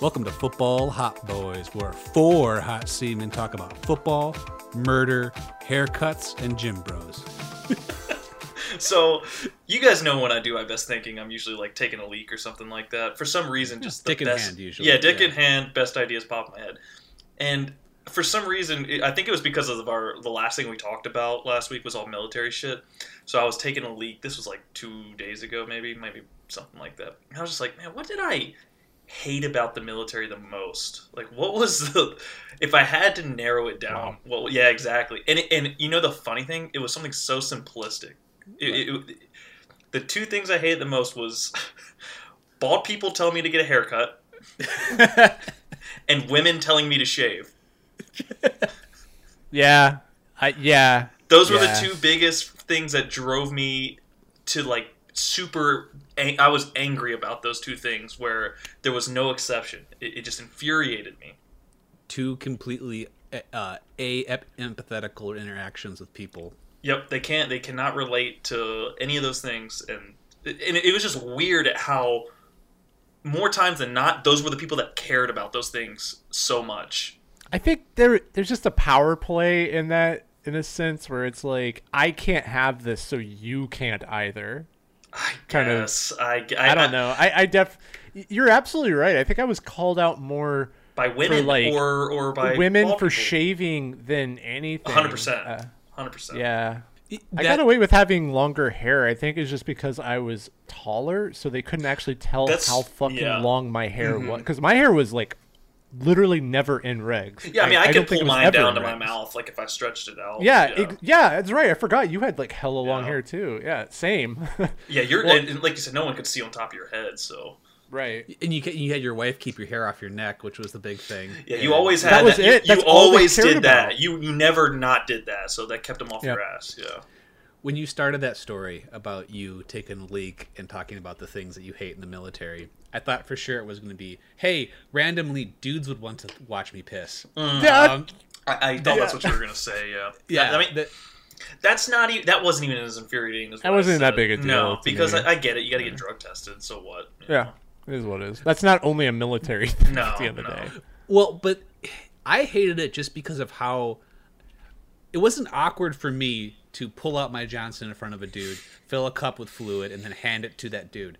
Welcome to Football Hot Boys, where four hot seamen talk about football, murder, haircuts, and gym bros. So, you guys know when I do my best thinking, I'm usually like taking a leak or something like that. For some reason, just the dick in best, hand, usually. Yeah, dick Yeah. in hand, best ideas pop in my head. And for some reason, I think it was because of our the last thing we talked about last week was all military shit. So I was taking a leak. This was like two days ago, maybe, maybe something like that. And I was just like, man, what did I hate about the military the most? Like, what was the? If I had to narrow it down, well, yeah, exactly. And and you know the funny thing, it was something so simplistic. It, it, the two things I hated the most was bald people telling me to get a haircut and women telling me to shave. Yeah, I yeah. Those were Yeah. the two biggest things that drove me to like super. Ang- I was angry about those two things where there was no exception. It, it just infuriated me. Two completely uh, a empathetical interactions with people. Yep, they can't. They cannot relate to any of those things, and and it was just weird at how more times than not, those were the people that cared about those things so much. I think there there's just a power play in that in a sense where it's like I can't have this, so you can't either. I Kind of- guess I, I, I don't know. I, I def. You're absolutely right. I think I was called out more by women like, or or by women for people. shaving than anything. hundred percent, Uh, hundred percent. yeah. I That- got away with having longer hair. I think it's just because I was taller, so they couldn't actually tell how fucking yeah. Mm-hmm. long my hair was. Because my hair was like literally never in regs. Yeah, I mean, I, don't could pull it was mine down to my mouth, like if I stretched it out. Yeah, yeah, ex- yeah, that's right. I forgot you had like hella long Yeah. hair too. Yeah, same. Yeah, you're Well- and, and like you said, no one could see on top of your head. So right. And you you had your wife keep your hair off your neck, which was the big thing. yeah, you always had That was You- it. You, That's all they always cared did that. You you never not did that. So that kept them off Yep. your ass. Yeah. When you started that story about you taking a leak and talking about the things that you hate in the military, I thought for sure it was going to be, hey, randomly dudes would want to watch me piss. Yeah, Um, I, I thought Yeah. that's what you were gonna say. Yeah. yeah, I mean, that- that's not even that wasn't even as infuriating as That I wasn't that said. big a deal No, because. I, I get it. You got to get drug tested. So what? You yeah. know? It is what it is. That's not only a military thing No, at the end of the no. day. well, but I hated it just because of how it wasn't awkward for me to pull out my Johnson in front of a dude, fill a cup with fluid, and then hand it to that dude.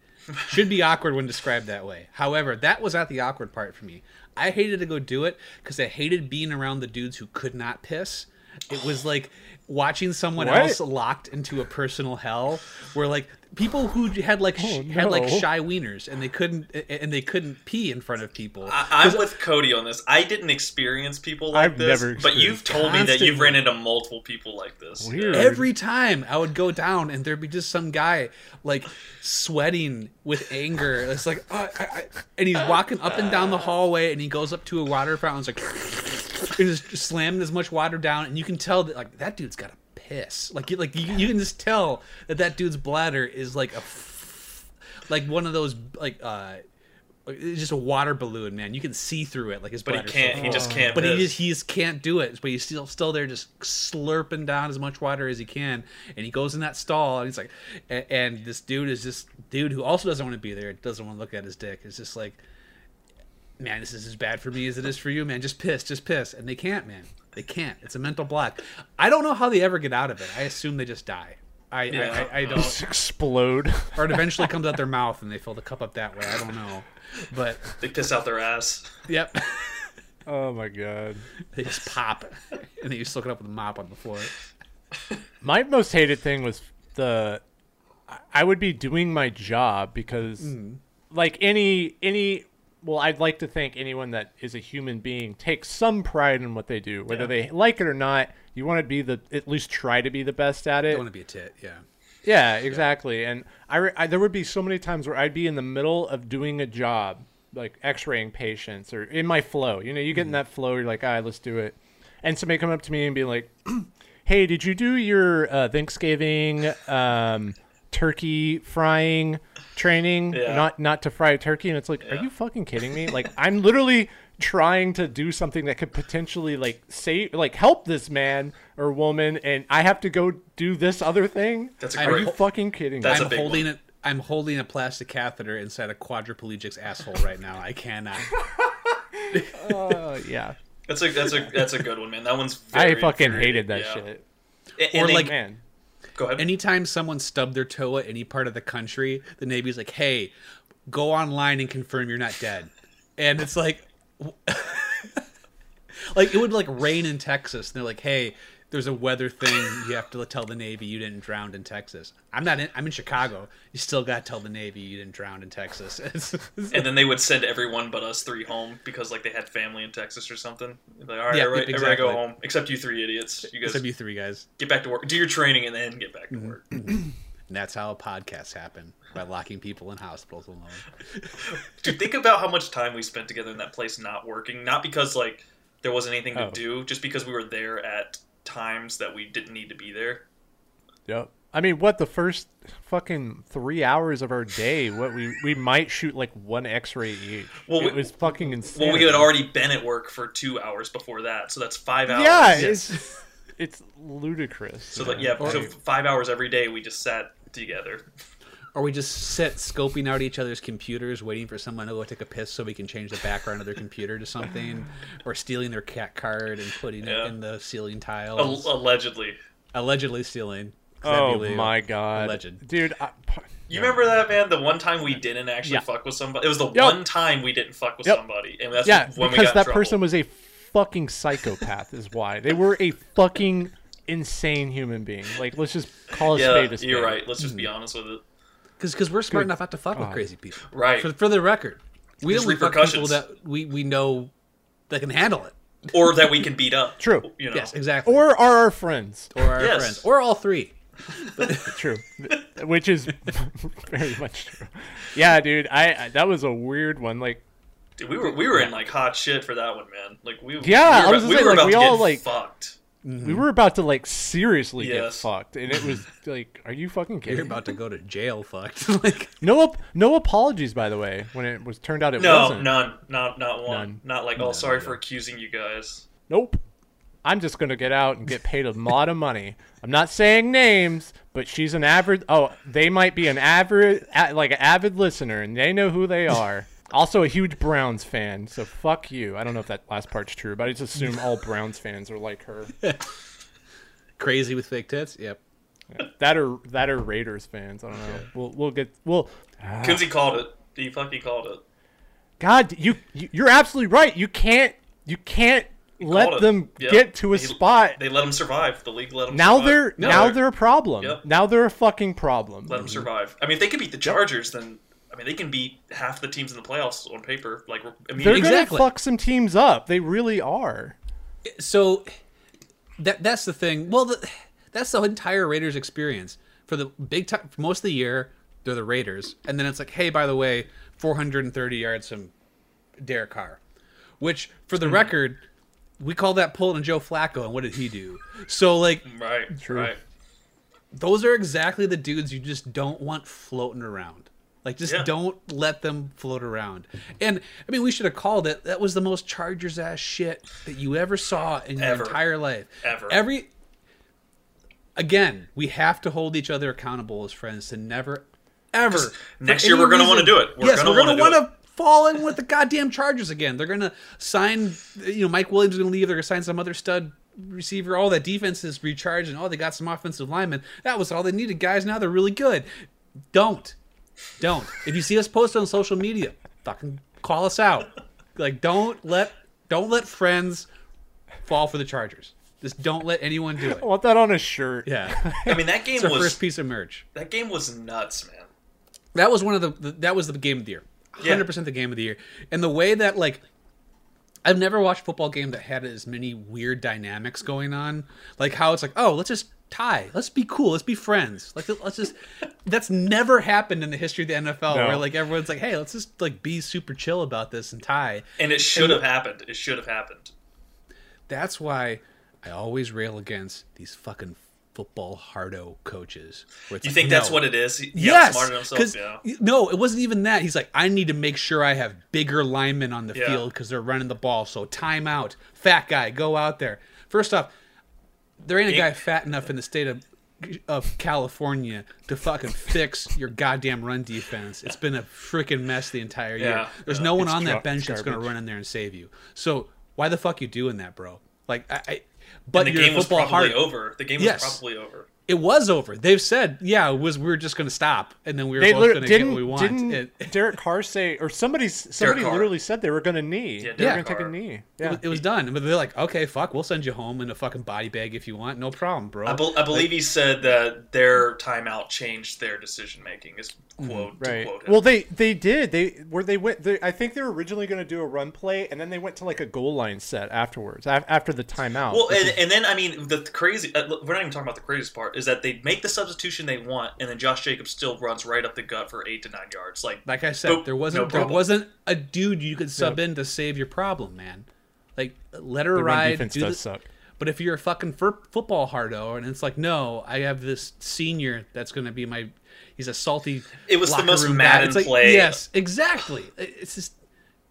Should be awkward when described that way. However, that was not the awkward part for me. I hated to go do it because I hated being around the dudes who could not piss. It was like watching someone What? else locked into a personal hell, where like people who had like oh, sh- Oh, had like shy wieners and they couldn't and they couldn't pee in front of people. I, I'm with Cody on this. I didn't experience people like I've this, never but you've experienced told me that you've ran into multiple people like this. Weird. Every time I would go down and there'd be just some guy like sweating with anger. It's like, oh, I, I, and he's walking up and down the hallway and he goes up to a water fountain. It's like, and just slamming as much water down, and you can tell that like that dude's got to piss. Like, you, like you, you can just tell that that dude's bladder is like a, f- like one of those like uh. It's just a water balloon, man. You can see through it, like his But he can't. so He just can't. but he just he just can't do it. But he's still still there, just slurping down as much water as he can. And he goes in that stall, and he's like, and, and this dude is this dude who also doesn't want to be there, doesn't want to look at his dick. It's just like, man, this is as bad for me as it is for you, man. Just piss, just piss, and they can't, man. They can't. It's a mental block. I don't know how they ever get out of it. I assume they just die. I Yeah. I, I, I don't, Just explode. or it eventually comes out their mouth and they fill the cup up that way. I don't know, but They piss out their ass. yep. oh my god. They just pop, and then you just look it up with a mop on the floor. My most hated thing was the I- I would be doing my job because Mm. like any any well I'd like to think anyone that is a human being takes some pride in what they do whether Yeah. they like it or not. You want to be the at least try to be the best at it. Want to be a tit, yeah. yeah exactly. And I, re- I there would be so many times where I'd be in the middle of doing a job like x-raying patients or in my flow you know you get in that flow you're like all right let's do it. And somebody come up to me and be like hey, did you do your uh, Thanksgiving um, turkey frying training? Yeah. Not not to fry a turkey, and it's like, are you fucking kidding me? Like, I'm literally trying to do something that could potentially like save, like help this man or woman, and I have to go do this other thing. That's a I Are you fucking kidding That's me? a I'm holding one. it. I'm holding a plastic catheter inside a quadriplegic's asshole right now. I cannot. Uh, yeah. That's a that's a that's a good one, man. That one's. I fucking infuriating, hated that yeah. shit. And- Or and they- like- Man. Go ahead. Anytime someone stubbed their toe at any part of the country, the Navy's like, "Hey, go online and confirm you're not dead." And it's like, like it would like rain in Texas, and they're like, "Hey, there's a weather thing. You have to tell the Navy you didn't drown in Texas." I'm not. In, I'm in Chicago. You still got to tell the Navy you didn't drown in Texas. And then they would send everyone but us three home because like they had family in Texas or something. Like, all right, Yeah, everybody, everybody go home except you three idiots. You guys Except you three guys. get back to work, do your training, and then get back to Mm-hmm. work. And that's how podcasts happen by locking people in hospitals alone. Dude, think about how much time we spent together in that place not working. Not because like there wasn't anything to Oh. do, just because we were there at times that we didn't need to be there. Yep. I mean, what the first fucking three hours of our day? What we we might shoot like one X-ray each. Well, it we- was fucking insane. Well, we had already been at work for two hours before that, so that's five hours. Yeah, Yes. it's it's ludicrous. So like yeah, so five hours every day we just sat together. Or we just sit scoping out each other's computers, waiting for someone to go take a piss so we can change the background of their computer to something, or stealing their cat card and putting Yeah. it in the ceiling Al- tiles. allegedly. Allegedly stealing. Oh my god, legend, dude! I, You remember that man? The one time we didn't actually Yeah. fuck with somebody. It was the Yep. one time we didn't fuck with Yep. somebody, and that's yeah, when we because got that person was a fucking psychopath. is why they were a fucking insane human being. Like, let's just call a Yeah, spade a spade. you're right. Let's just be hmm. honest with it. Because because we're smart Good enough not to fuck with crazy people. Right. For, for the record, we There's only fuck people repercussions. that we, we know that can handle it. Or that we can beat up. True. You know. Yes, exactly. Or are our friends? or our Yes. friends, or all three. True, which is very much true. Yeah, dude, I, I that was a weird one. Like, Dude, we were we were in like hot shit for that one, man. Like we Yeah, we I were, was about- gonna we say, were like, about we to all, get like- fucked. We were about to like seriously get fucked, and it was like, are you fucking kidding? You're about to go to jail, fucked. like, No, ap- no apologies, by the way. When it was turned out, it No, wasn't. none, not not one. None. Not like, oh, None, sorry no. for accusing you guys. Nope. I'm just gonna get out and get paid a lot of money. I'm not saying names, but she's an avid. Oh, they might be an avid, a- like an avid listener, and they know who they are. Also, a huge Browns fan, so fuck you. I don't know if that last part's true, but I just assume all Browns fans are like her. crazy with fake tits. Yep. That are that are Raiders fans. I don't know. We'll we'll get we'll. Ah. Kinsey called it. He fucking called it. God, you, you you're absolutely right. You can't you can't called let them Yep. get to a They- spot. They let them survive. The league let them. now survive. they're No, now they're- they're a problem. Yep. Now they're a fucking problem. let them survive. I mean, if they could beat the Chargers, then I mean they can beat half the teams in the playoffs on paper. Like They're. Exactly. gonna fuck some teams up. They really are. so that that's the thing. Well, the, that's the entire Raiders experience for the big time. For most of the year, they're the Raiders, and then it's like, hey, by the way, 430 yards from Derek Carr, which for the hmm. record, we call that pulling a Joe Flacco, and what did he do? So like, Right. True. Right. those are exactly the dudes you just don't want floating around. Like, just Yeah. don't let them float around. And I mean, we should have called it. That was the most Chargers ass shit that you ever saw in your entire life. Ever. Every. Again, we have to hold each other accountable as friends to never, ever. next year we're gonna wanna do it. We're yes, gonna we're going to want to fall in with the goddamn Chargers again. They're going to sign. You know, Mike Williams is going to leave. They're going to sign some other stud receiver. All that defense is recharged, and oh, they got some offensive linemen. That was all they needed, guys. Now they're really good. Don't, don't. If you see us post on social media, fucking call us out. Like, don't let, don't let friends fall for the Chargers. Just don't let anyone do it. I want that on a shirt. Yeah, I mean that game it's our was first piece of merch. that game was nuts, man. That was one of the, the that was the game of the year. Yeah. 100% the game of the year. And the way that like I've never watched a football game that had as many weird dynamics going on. Like how it's like, "Oh, let's just tie. Let's be cool. Let's be friends." Like let's just that's never happened in the history of the NFL No. where like everyone's like, "Hey, let's just like be super chill about this and tie." And it should have happened. It should have happened. That's why I always rail against these fucking football hardo coaches. where it's You like, think that's no. what it is? He yes, outsmarted himself. 'cause- Yeah. no, it wasn't even that. He's like, I need to make sure I have bigger linemen on the Yeah. field because they're running the ball. So timeout, fat guy, go out there. First off, there ain't a guy fat enough in the state of of California to fucking fix your goddamn run defense. It's been a freaking mess the entire year. Yeah, There's yeah. no one on that bench that's going to run in there and save you. So why the fuck you doing that, bro? Like, I. I but And the game was probably hard. over. The game was Yes. probably over. It was over. They've said, yeah, it was. We were just going to stop, and then we were They both going to get didn't what we want. didn't It- Derek Carr say or somebody somebody literally said they were going to knee. Yeah, they were Derek going to take a Carr. knee. It, Yeah. was, it was done. But they're like, okay, fuck, we'll send you home in a fucking body bag if you want. No problem, bro. I, bel I believe he said that their timeout changed their decision making. Is quote to Right. quote him. Well, they they did. They where they went. They, I think they were originally going to do a run play, and then they went to like a goal line set afterwards, after the timeout. Well, and, is- and then I mean, the crazy. Uh, we're not even talking about the craziest part. Is that they make the substitution they want, and then Josh Jacobs still runs right up the gut for eight to nine yards. Like, like I said, Nope, there wasn't there wasn't a dude you could sub Yep. in to save your problem, man. Like let her the ride. defense do does the- suck. But if you're a fucking fur- football hardo, and it's like, no, I have this senior that's going to be my. He's a salty. It was the most room guy. Madden like, play. Yes, exactly. It's just,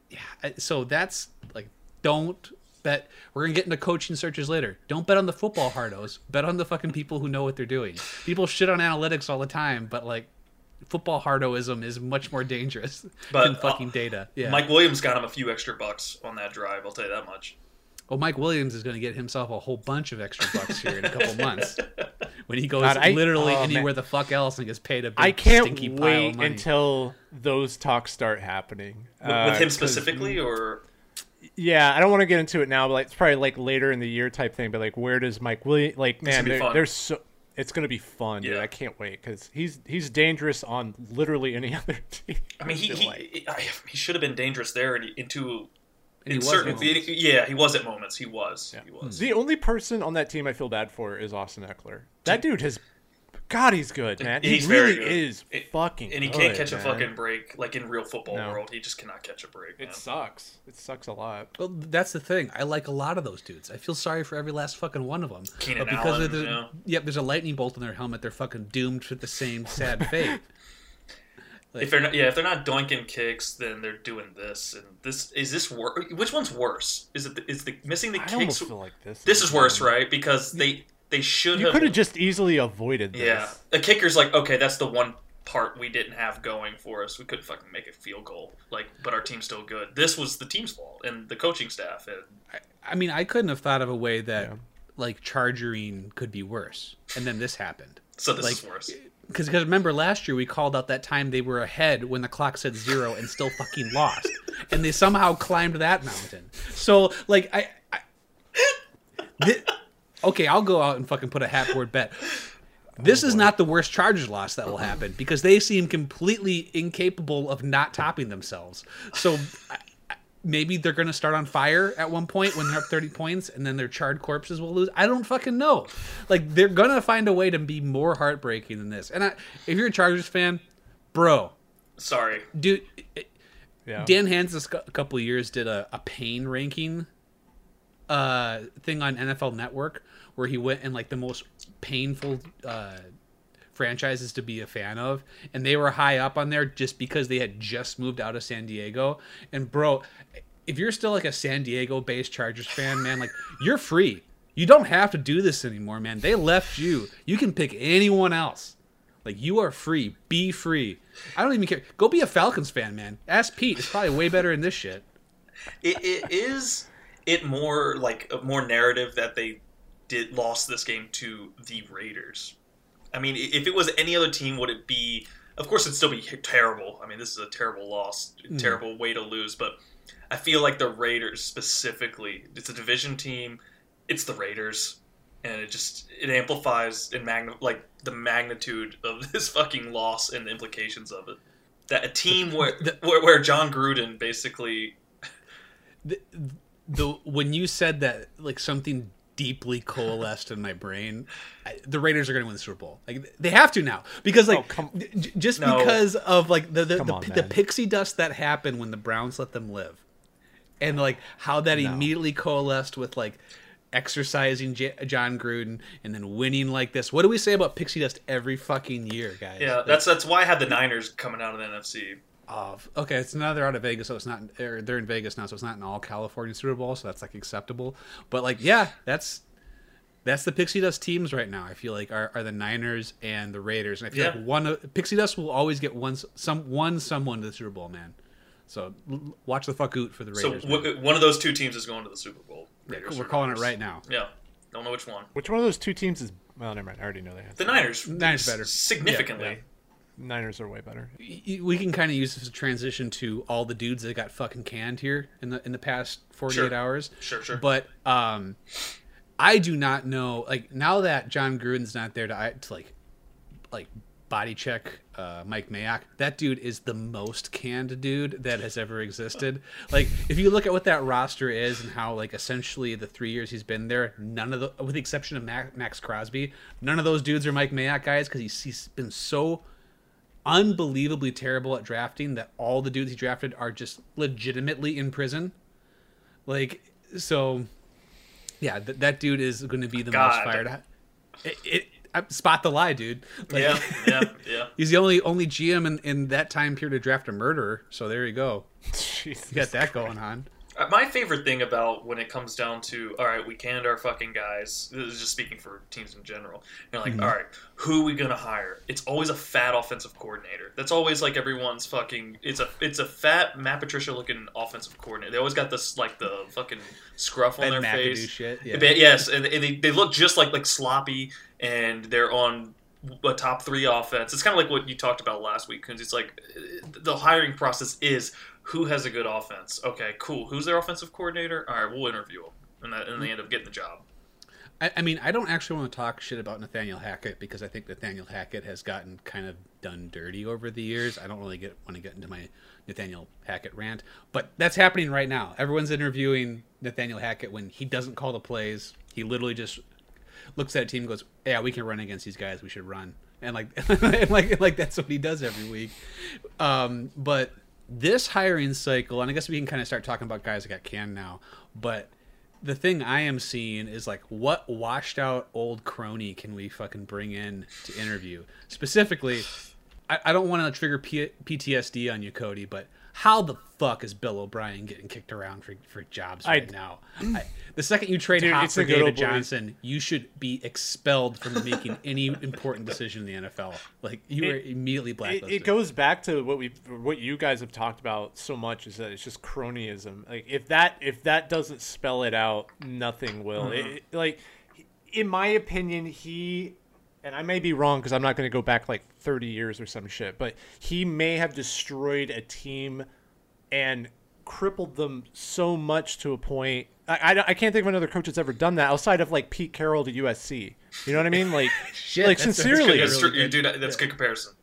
yeah. So that's like, don't bet. We're gonna get into coaching searches later. Don't bet on the football hardos. Bet on the fucking people who know what they're doing. People shit on analytics all the time, but like, football hardoism is much more dangerous But, than uh, fucking data. Yeah. Mike Williams got him a few extra bucks on that drive. I'll tell you that much. Well, Mike Williams is going to get himself a whole bunch of extra bucks here in a couple months when he goes God, I- literally oh, man. anywhere the fuck else and gets paid a big I can't stinky pile of wait money. until those talks start happening. With, Uh, with him 'cause- specifically, or Yeah, I don't want to get into it now, but like, it's probably like later in the year type thing. But like, where does Mike Williams? Like, man, gonna be there- fun. there's so it's gonna be fun, dude. Yeah. I can't wait because he's he's dangerous on literally any other team. I mean, he he, like. He should have been dangerous there and into And in was certain. yeah, he was at moments. He was. Yeah. He was. The only person on that team I feel bad for is Austin Ekeler. That dude has, God, he's good, man. He's he really good. is It- fucking. and he good, can't catch a fucking break like in real football No. world. He just cannot catch a break. Man. It sucks. It sucks a lot. Well, that's the thing. I like a lot of those dudes. I feel sorry for every last fucking one of them. Keenan but because Allen, of the, yeah. yep, there's a lightning bolt in their helmet. They're fucking doomed to the same sad fate. if they're not, yeah, if they're not doinking kicks, then they're doing this. And this is this wor- Which one's worse? Is it the, is the missing the I kicks? almost feel like this. This is worse, right? Because they they should have. You could have just easily avoided this. Yeah, a kicker's like, okay, that's the one part we didn't have going for us. We couldn't fucking make a field goal, like, but our team's still good. This was the team's fault and the coaching staff. And I mean, I couldn't have thought of a way that Yeah. like chargering could be worse, and then this happened. so this Like, is worse. Because remember last year we called out that time they were ahead when the clock said zero and still fucking lost, and they somehow climbed that mountain. So like I, I thi- okay, I'll go out and fucking put a hat board bet. This oh, is not the worst Chargers loss that will happen because they seem completely incapable of not topping themselves. So I- I- maybe they're going to start on fire at one point when they're up 30 points and then their charred corpses will lose. I don't fucking know. Like they're going to find a way to be more heartbreaking than this. And I, if you're a Chargers fan, bro, Sorry, dude, Yeah. Dan Hanzus a couple of years did a, a pain ranking uh thing on NFL Network where he went in like the most painful uh franchises to be a fan of and they were high up on there just because they had just moved out of San Diego. And bro if you're still like a San Diego based Chargers fan man like you're free. You don't have to do this anymore man. They left you. You can pick anyone else. Like you are free. Be free. I don't even care. Go be a Falcons fan man. Ask Pete. It's probably way better in this shit. It, it is it more like more narrative that they did lost this game to the Raiders. I mean, if it was any other team, would it be? Of course, it'd still be terrible. I mean, this is a terrible loss, mm. terrible way to lose. But I feel like the Raiders specifically, it's a division team. It's the Raiders, and it just it amplifies in magna like the magnitude of this fucking loss and the implications of it. That a team where where, where Jon Gruden basically the, the when you said that like something deeply coalesced in my brain I, the raiders are going to win the super bowl like they have to now because like Oh, come- j- just No. because of like the the, the, on, the man. pixie dust that happened when the browns let them live and like how that No. immediately coalesced with like exercising J- jon gruden and then winning like this what do we say about pixie dust every fucking year guys Yeah, Like, that's that's why I had the Niners coming out of the NFC. Of okay it's now they're out of vegas so it's not or they're in vegas now so it's not an all california super bowl so that's like acceptable but like yeah that's That's the Pixie Dust teams right now. I feel like are, are the Niners and the Raiders, and I feel Yeah. like one of Pixie Dust will always get one some one someone to the Super Bowl, man. So watch the fuck out for the Raiders. man. w- one of those two teams is going to the Super Bowl. Yeah, Raiders we're or calling it right now. Yeah, don't know which one. Which one of those two teams is? Well, never mind. I already know the answer. The Niners. Niners better. significantly. Yeah, Niners are way better. We can kind of use this as a transition to all the dudes that got fucking canned here in the in the past 48 Sure. hours. Sure, sure. But um I do not know like now that Jon Gruden's not there to, to like like body check uh, Mike Mayock. That dude is the most canned dude that has ever existed. Like if you look at what that roster is and how like essentially the 3 years he's been there, none of the with the exception of Maxx, Maxx Crosby, none of those dudes are Mike Mayock guys cuz he's, he's been so unbelievably terrible at drafting that all the dudes he drafted are just legitimately in prison. Like so yeah, th- that dude is going to be the most God. fired. It, it, I, spot the lie, dude. Like, yeah, yeah, yeah. He's the only only GM in, in that time period to draft a murderer. So there you go. Jesus. You got that going on. Uh, My favorite thing about when it comes down to all right, we canned our fucking guys. This is just speaking for teams in general. You're like, all right, who are we gonna hire? It's always a fat offensive coordinator. That's always like everyone's fucking. It's a it's a fat Matt Patricia looking offensive coordinator. They always got this like the fucking scruff on Ben their McAdoo face. shit. Yeah. But yes, and they, they look just like like sloppy, and they're on a top three offense. It's kind of like what you talked about last week, because it's like uh, the hiring process is who has a good offense. Okay, cool. Who's their offensive coordinator? All right, we'll interview them, and, that, and they end up getting the job. I, I mean, I don't actually want to talk shit about Nathaniel Hackett because I think Nathaniel Hackett has gotten kind of done dirty over the years. I don't really get want to get into my Nathaniel Hackett rant, but that's happening right now. Everyone's interviewing Nathaniel Hackett when he doesn't call the plays. He literally just looks at a team goes, "Yeah, we can run against these guys. We should run." And like, and like, like that's what he does every week. Um, but this hiring cycle, and I guess we can kind of start talking about guys that got canned now. But the thing I am seeing is like, what washed out old crony can we fucking bring in to interview? Specifically, I, I don't want to trigger P- PTSD on you, Cody, but how the fuck is Bill O'Brien getting kicked around for, for jobs I- right now? I, the second you trade Dude, Hop for David. Johnson, you should be expelled from making any important decision in the NFL. Like you It- are immediately It, blacklisted. it goes back to what we what you guys have talked about so much is that it's just cronyism. Like if that if that doesn't spell it out, nothing will. Mm-hmm. It- it- like in my opinion, he and I may be wrong because I'm not going to go back like 30 years or some shit, but he may have destroyed a team and crippled them so much to a point. I, I, I can't think of another coach that's ever done that outside of like Pete Carroll to USC. You know what I mean? Like, Shit, like that's- that's sincerely, good. That's really good. Dude, that- that's a good comparison.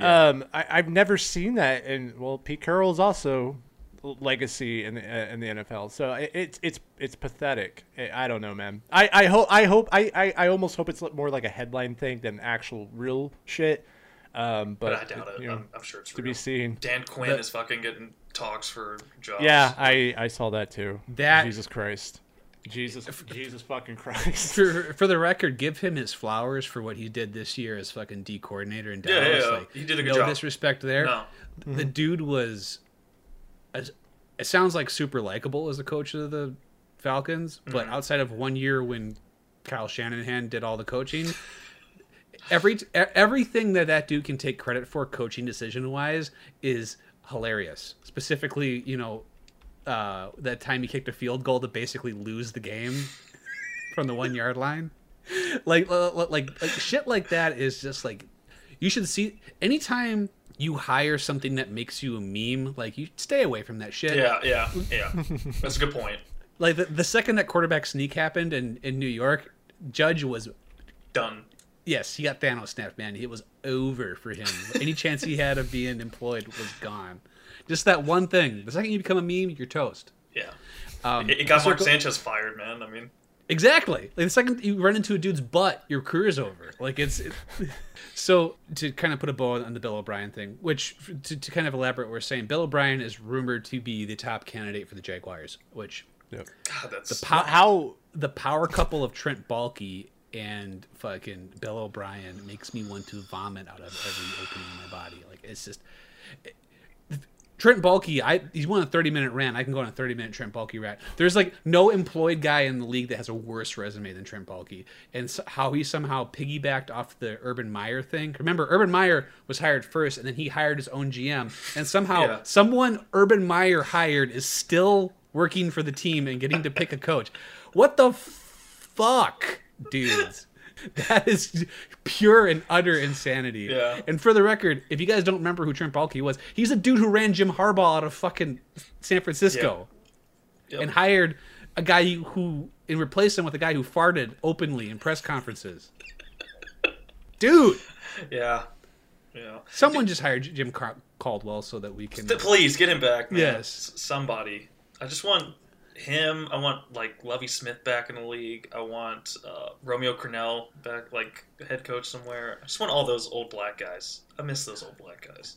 um, I, I've never seen that, and well, Pete Carroll is also legacy in the uh, in the NFL. So it, it's it's it's pathetic. I, I don't know, man. I, I hope I hope I, I, I almost hope it's more like a headline thing than actual real shit. Um, but, But I doubt it. you know, I'm, I'm sure it's to real. be seen. Dan Quinn But- is fucking getting talks for jobs. Yeah, I I saw that too. That- Jesus Christ, Jesus Jesus fucking Christ. for, for the record, give him his flowers for what he did this year as fucking D coordinator in Yeah, Dallas. yeah, Like, he did a good no job. disrespect there. No. The dude was, as- it sounds like super likable as a coach of the Falcons, but Mm-hmm. outside of one year when Kyle Shanahan did all the coaching, every everything that that dude can take credit for, coaching decision wise, is hilarious. Specifically, you know, uh, that time he kicked a field goal to basically lose the game from the one yard line. Like, like, like, like, shit like that is just like, you should see anytime you hire something that makes you a meme, like you stay away from that shit. Yeah, yeah, yeah. That's a good point. Like the, the second that quarterback sneak happened in, in New York, Judge was Done. yes, he got Thanos snapped, man. It was over for him. Any chance he had of being employed was gone. Just that one thing. The second you become a meme, you're toast. Yeah. Um, It, it got Mark Sanchez fired, man. I mean, Exactly. Like the second you run into a dude's butt, your career's over. Like it's. It, so to kind of put a bow on the Bill O'Brien thing, which to, to kind of elaborate, what we're saying Bill O'Brien is rumored to be the top candidate for the Jaguars, which Yep. God, that's pow- How the power couple of Trent Baalke and fucking Bill O'Brien makes me want to vomit out of every opening in my body. Like it's just Trent Baalke, I he's won a 30 minute rant. I can go on a 30 minute Trent Baalke rant. There's like no employed guy in the league that has a worse resume than Trent Baalke, and so, how he somehow piggybacked off the Urban Meyer thing. Remember, Urban Meyer was hired first, and then he hired his own GM, and somehow Yeah. someone Urban Meyer hired is still working for the team and getting to pick a coach. What the fuck, dudes? That is pure and utter insanity. Yeah. And for the record, if you guys don't remember who Trent Baalke was, he's a dude who ran Jim Harbaugh out of fucking San Francisco Yep. and hired a guy who and replaced him with a guy who farted openly in press conferences. Dude, yeah, yeah. someone just hired Jim Car- Caldwell so that we can. Please get him back, man. Yes. Somebody. I just want him. I want like Lovie Smith back in the league. I want uh, Romeo Crennel back, like head coach somewhere. I just want all those old black guys. I miss those old black guys.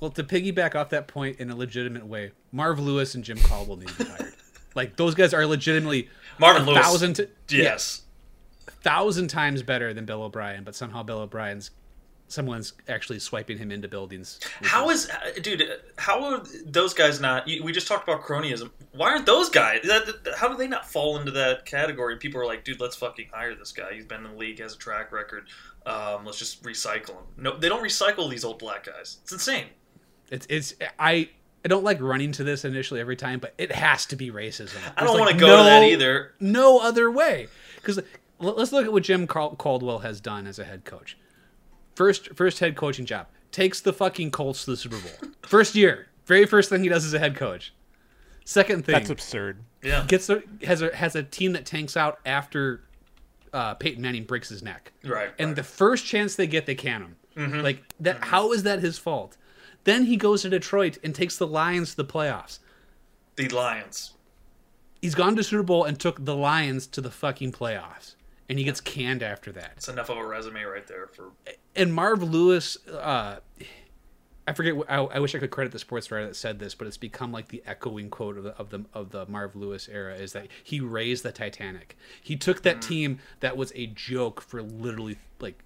Well, to piggyback off that point in a legitimate way, Marv Lewis and Jim Caldwell need to be hired. like those guys are legitimately Marvin Lewis. thousand, t- Yes. yeah, thousand times better than Bill O'Brien, but somehow Bill O'Brien's someone's actually swiping him into buildings. How is, uh, dude? How are those guys not? We just talked about cronyism. Why aren't those guys? How do they not fall into that category? People are like, dude, let's fucking hire this guy. He's been in the league, has a track record. Um, let's just recycle him. No, they don't recycle these old black guys. It's insane. It's it's I I don't like running to this initially every time, but it has to be racism. I don't There's, want to go to that either. No other way, because let's look at what Jim Caldwell has done as a head coach. First first head coaching job takes the fucking Colts to the Super Bowl. First year, very first thing he does as a head coach. Second thing, That's absurd. Yeah. gets a, has a has a team that tanks out after uh, Peyton Manning breaks his neck. Right. And right. the first chance they get, they can him. Mm-hmm. Like that. how is that his fault? Then he goes to Detroit and takes the Lions to the playoffs. the Lions. He's gone to Super Bowl and took the Lions to the fucking playoffs, and he gets canned after that. It's enough of a resume right there for. And Marv Lewis, uh, I forget. I, I wish I could credit the sports writer that said this, but it's become like the echoing quote of the of the of the Marv Lewis era is that he raised the Titanic. He took that team that was a joke for literally like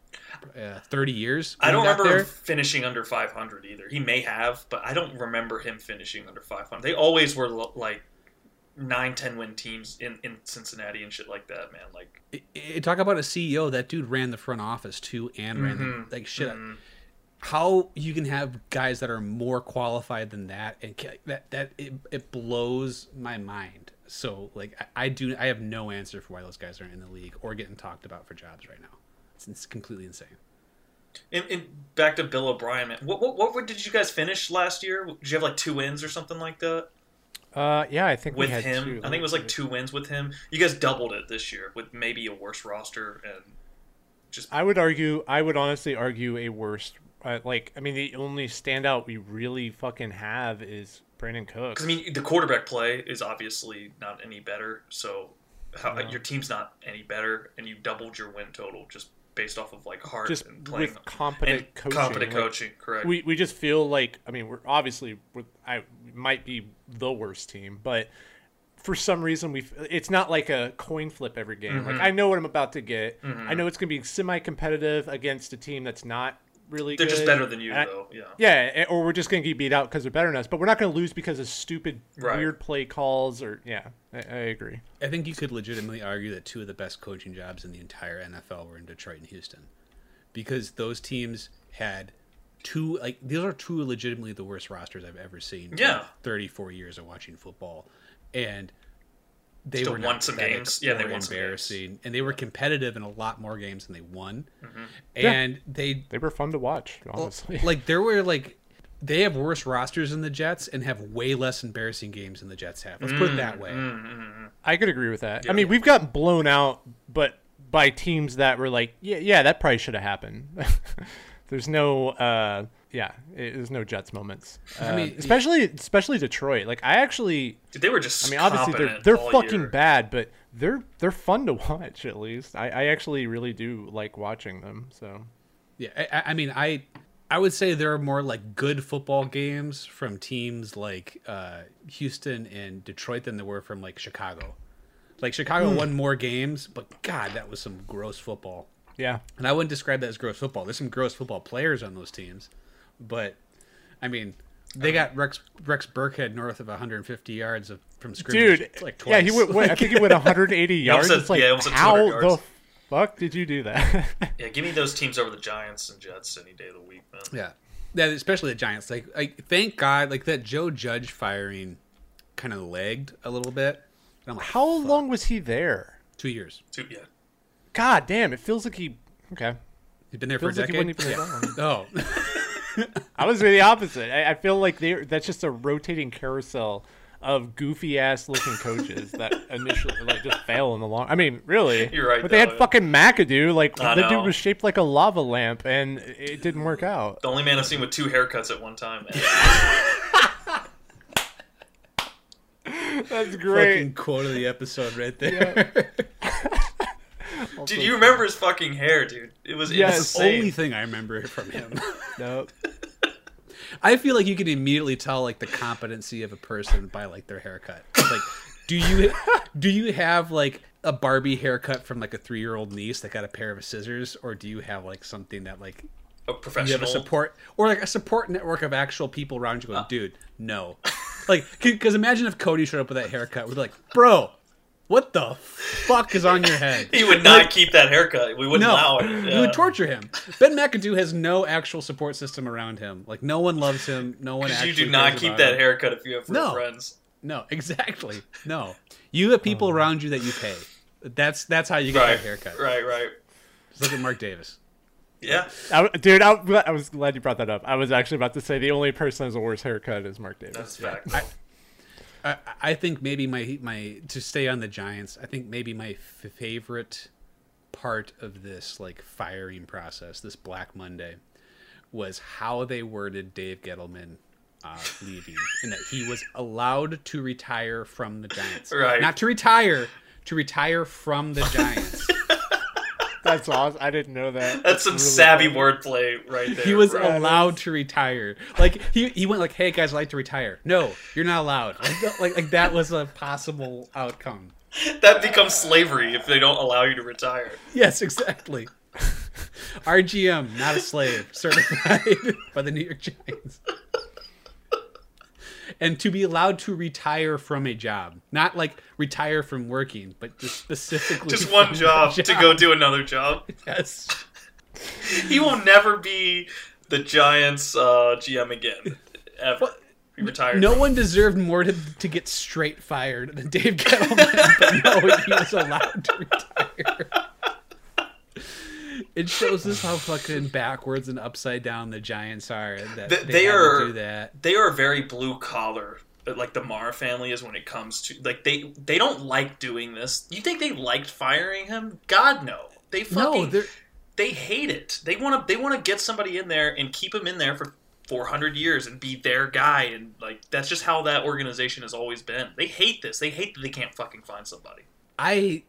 uh, thirty years. I don't remember there. finishing under 500 either. He may have, but I don't remember him finishing under 500. They always were like nine, 10 win teams in, in Cincinnati and shit like that, man. Like, I- I- talk about a CEO. That dude ran the front office too, and ran Mhm. the, like shit. Mhm. How you can have guys that are more qualified than that, and that that it, it blows my mind. So like I, I do, I have no answer for why those guys aren't in the league or getting talked about for jobs right now. It's, it's completely insane. and, and back to Bill O'Brien, man. What, what, what did you guys finish last year? Did you have like two wins or something like that Uh, yeah, I think with we had him? Two. I think it was like two wins with him. You guys doubled it this year with maybe a worse roster and just I would argue. I would honestly argue a worse. Uh, like, I mean, the only standout we really fucking have is Brandin Cooks. Because I mean, the quarterback play is obviously not any better. So, how, No. your team's not any better, and you doubled your win total just based off of like heart just and playing with competent and coaching. competent like, coaching. Correct. we we just feel like I mean we're obviously we're, I might be the worst team, but for some reason we it's not like a coin flip every game. Mm-hmm. Like I know what I'm about to get. I know it's gonna be semi-competitive against a team that's not really. They're just better than you, I- though. Yeah. Yeah, or we're just gonna get beat out because they're better than us. But we're not gonna lose because of stupid, Right. weird play calls or yeah. I, I agree. I think you could legitimately argue that two of the best coaching jobs in the entire NFL were in Detroit and Houston, because those teams had two like these are two legitimately the worst rosters I've ever seen. Yeah. 34 years of watching football, and they Still were won some games. Yeah, they or won some games. embarrassing, and they were competitive in a lot more games than they won, Mm-hmm. and they They were fun to watch, honestly. like there were like they have worse rosters than the Jets and have way less embarrassing games than the Jets have. Let's put it that way. Mm-hmm. I could agree with that. Yeah. I mean, we've gotten blown out, but by teams that were like, yeah, yeah, that probably should have happened. there's no, uh, yeah, it, there's no Jets moments. Uh, mean- especially, especially Detroit. Like, I actually, Dude, they were just. I mean, obviously they're they're fucking year. bad, but they're they're fun to watch. At least I, I actually really do like watching them. So Yeah, I- I, I mean, I I would say there are more like good football games from teams like uh, Houston and Detroit than there were from like Chicago. Like Chicago Hmm. won more games, but God, that was some gross football. Yeah, And I wouldn't describe that as gross football. There's some gross football players on those teams, but I mean, They got Rex Rex Burkhead north of 150 yards of from scrimmage. Dude, like yeah, he twice. went. What, I think he went 180 yards. almost It's like yeah, almost at how 200 the yards. fuck did you do that? Yeah, give me those teams over the Giants and Jets any day of the week, man. Yeah, yeah, especially the Giants. Like, like thank God, like that Joe Judge firing kind of lagged a little bit. And I'm like, how long was he there? two years. Two, yeah. God damn! It feels like he. Okay, He's been there for a feels like he decade. wouldn't even been oh, I was the opposite. I, I feel like they that's just a rotating carousel of goofy ass looking coaches that initially like just fail in the long. I mean, really, You're right, But they had fucking McAdoo. Like I the know. dude was shaped like a lava lamp, and it didn't work out. The only man I've seen with two haircuts at one time. That's fucking quote of the episode right there. Dude, you remember his fucking hair, dude. It was Yes. insane. Only thing I remember from him. Nope. I feel like you can immediately tell like the competency of a person by like their haircut. Like, do you do you have like a Barbie haircut from like a three year old niece that got a pair of scissors, or do you have like something that like a you professional. have a support or like a support network of actual people around you going, Uh. dude, no. like, because imagine if Cody showed up with that haircut, we'd be like, bro, what the fuck is on your head? He would not keep that haircut. We wouldn't No, allow it. you Yeah. would torture him. Ben McAdoo has no actual support system around him. Like no one loves him. No one. 'Cause Actually you do not keep that him. haircut if you have real No. friends. No, exactly. No, you have people oh. around you that you pay. That's that's how you get Right, that haircut. right, right. Just look at Mark Davis. Yeah, I, dude, I, I was glad you brought that up. I was actually about to say the only person who has a worse haircut is Mark Davis. that's fact. I, I think maybe my my to stay on the Giants. I think maybe my f- favorite part of this like firing process, this Black Monday, was how they worded Dave Gettleman uh, leaving, and that he was allowed to retire from the Giants. Right. Not to retire, to retire from the Giants. That's awesome. I didn't know that. That's some really savvy funny. wordplay right there. he was bro. allowed to retire. Like he, he went like, "Hey guys, I'd like to retire." No, you're not allowed. Like, like like that was a possible outcome. that becomes slavery if they don't allow you to retire. Yes, exactly. RGM, not a slave, certified by the New York Giants. And to be allowed to retire from a job, not like retire from working, but just specifically Just one from job, to go do another job. Yes, He will never be the Giants uh, GM again. Ever. Well, he retired. no one deserved more to, to get straight fired than Dave Gettleman, but no, he was allowed to retire. It shows us how fucking backwards and upside down the Giants are. That Th- they, they are- do that. they are very blue collar like the Mara family is when it comes to like they they don't like doing this. You think they liked firing him? God no. They fucking they're they hate it. They want to they want to get somebody in there and keep him in there for 400 years and be their guy and like that's just how that organization has always been. They hate this. They hate that they can't fucking find somebody. I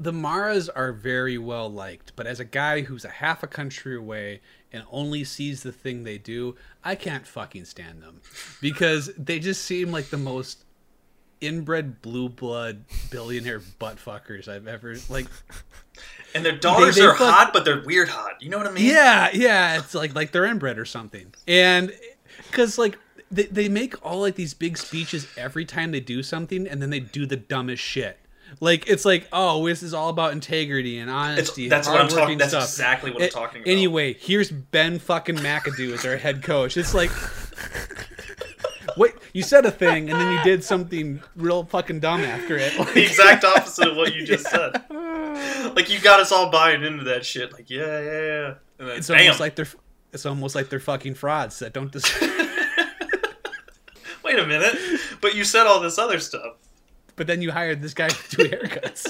the Maras are very well liked, but as a guy who's a half a country away and only sees the thing they do, I can't fucking stand them because they just seem like the most inbred blue blood billionaire butt fuckers I've ever like. And their daughters they are fuck- hot, but they're weird hot. You know what I mean? Yeah, yeah, it's like like they're inbred or something, and because like. They, they make all like these big speeches every time they do something and then they do the dumbest shit like it's like oh this is all about integrity and honesty that's and what I'm talking- that's stuff. exactly what I'm eh, talking about. anyway here's ben fucking mcadoo as our head coach it's like wait you said a thing and then you did something real fucking dumb after it Like, the exact opposite of what you just said. Like you got us all buying into that shit. Like yeah, yeah, yeah. And then it's bam. almost like they're it's almost like they're fucking frauds that don't deserve Wait a minute. But you said all this other stuff. But then you hired this guy to do haircuts.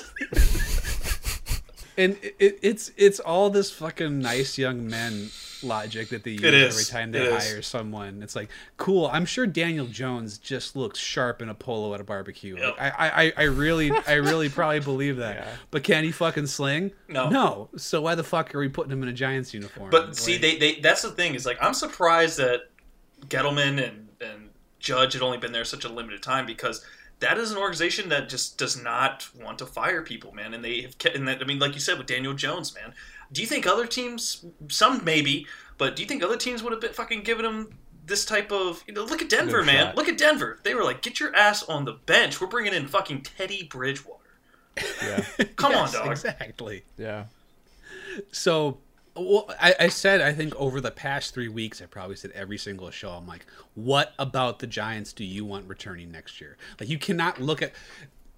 and it, it, it's it's all this fucking nice young men logic that they use every time they It is. hire someone. It's like, cool. I'm sure Daniel Jones just looks sharp in a polo at a barbecue. Yep. Like, I, I, I really, I really probably believe that. Yeah. But can he fucking sling? No. No. So why the fuck are we putting him in a Giants uniform? But see, they, they that's the thing is like I'm surprised that Gettleman and and Judge had only been there such a limited time because that is an organization that just does not want to fire people, man. And they have kept, and that, I mean, like you said with Daniel Jones, man. Do you think other teams, some maybe, but do you think other teams would have been fucking given him this type of you know look at Denver, No man. shot. Look at Denver. They were like, get your ass on the bench. We're bringing in fucking Teddy Bridgewater. Yeah. Come Yes, on, dog. Exactly. Yeah. So, well, I, I said I think over the past three weeks, I probably said every single show. I'm like, what about the Giants do you want returning next year? Like, you cannot look at.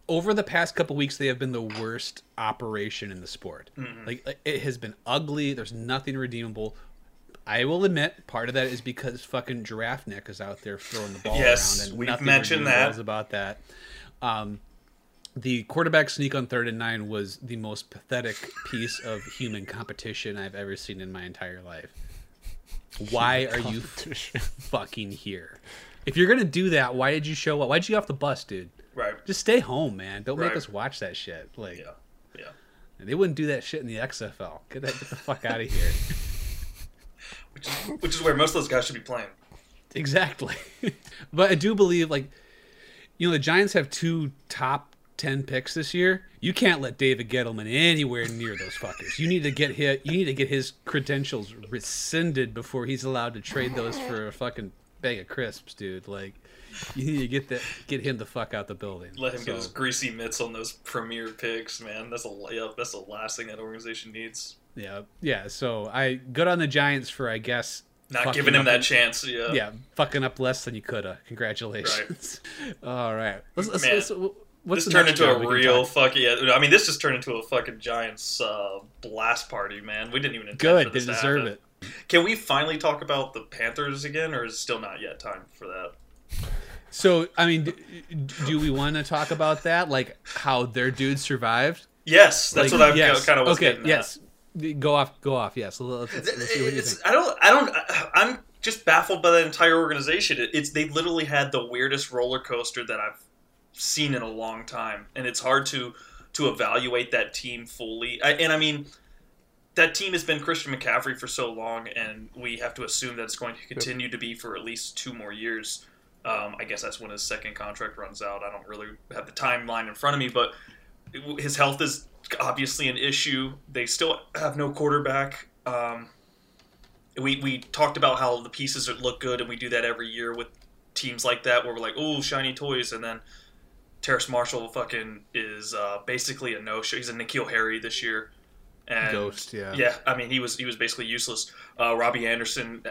Over the past couple weeks, they have been the worst operation in the sport. Like, it has been ugly. There's nothing redeemable. I will admit, part of that is because fucking Giraffe Nick is out there throwing the ball Yes, around, and we've mentioned that. about that. Um, the quarterback sneak on third and nine was the most pathetic piece of human competition I've ever seen in my entire life. Why are you Competition. fucking here? If you're gonna do that, why did you show up? Why'd you get off the bus, dude? Right. Just stay home, man. Don't make us watch that shit. Like, Yeah. Yeah. they wouldn't do that shit in the XFL. Get that, get the fuck out of here. Which is, which is where most of those guys should be playing. Exactly. but I do believe, like, you know, the Giants have two top 10 picks this year. You can't let David Gettleman anywhere near those fuckers. You need to get his, you need to get his credentials rescinded before he's allowed to trade those for a fucking bag of crisps, dude. Like, you need to get that, get him the fuck out the building. Let him get his greasy mitts on those premier picks, man. That's a layup. That's the last thing that organization needs. Yeah, yeah. So I good on the Giants for, I guess, Not giving him that in- chance. Yeah. yeah, fucking up less than you coulda. Congratulations. All right. Let's, let's, let's, what's this turned into a real fucking. Yeah, I mean, this just turned into a fucking Giants uh, blast party, man. We didn't even intend Good. They deserve happen. it. Can we finally talk about the Panthers again, or is it still not yet time for that? So, I mean, do, do we want to talk about that? Like how their dude survived? Yes, that's Like, what I yes. kind of was okay. getting at. Yes. Go off. Go off. Yes. Let's, let's, let's see what you think. I don't. I don't. I'm just baffled by that entire organization. It, it's they literally had the weirdest roller coaster that I've seen in a long time, and it's hard to to evaluate that team fully. I, and I mean, that team has been Christian McCaffrey for so long, and we have to assume that it's going to continue to be for at least two more years. Um, I guess that's when his second contract runs out. I don't really have the timeline in front of me, but his health is obviously an issue. They still have no quarterback. Um, we we talked about how the pieces look good, and we do that every year with teams like that, where we're like, "Oh, shiny toys," and then Terrace Marshall fucking is uh, basically a no show. He's a N'Keal Harry this year, and Ghost, yeah. yeah. I mean, he was he was basically useless. Uh, Robbie Anderson,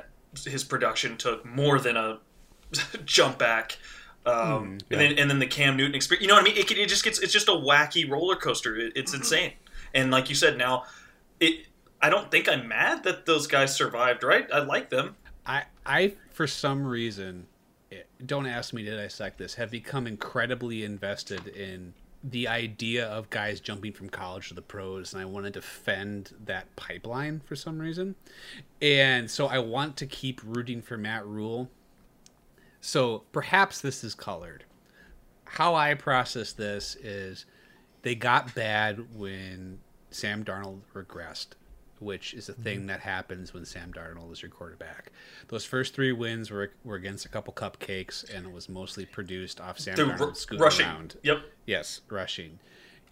his production took more than a jump back. Um, Mm, yeah. and then and then the Cam Newton experience. You know what I mean? It, it just gets it's just a wacky roller coaster. It, it's insane. And like you said, now it. I don't think I'm mad that those guys survived. Right? I like them. I, I, for some reason, don't ask me to dissect this, have become incredibly invested in the idea of guys jumping from college to the pros, and I want to defend that pipeline for some reason. And so I want to keep rooting for Matt Rhule. So perhaps this is colored. How I process this is they got bad when Sam Darnold regressed, which is a Mm-hmm. thing that happens when Sam Darnold is your quarterback. Those first three wins were, were against a couple cupcakes, and it was mostly produced off Sam The Darnold ru- scooting rushing. around. Yep. Yes, rushing.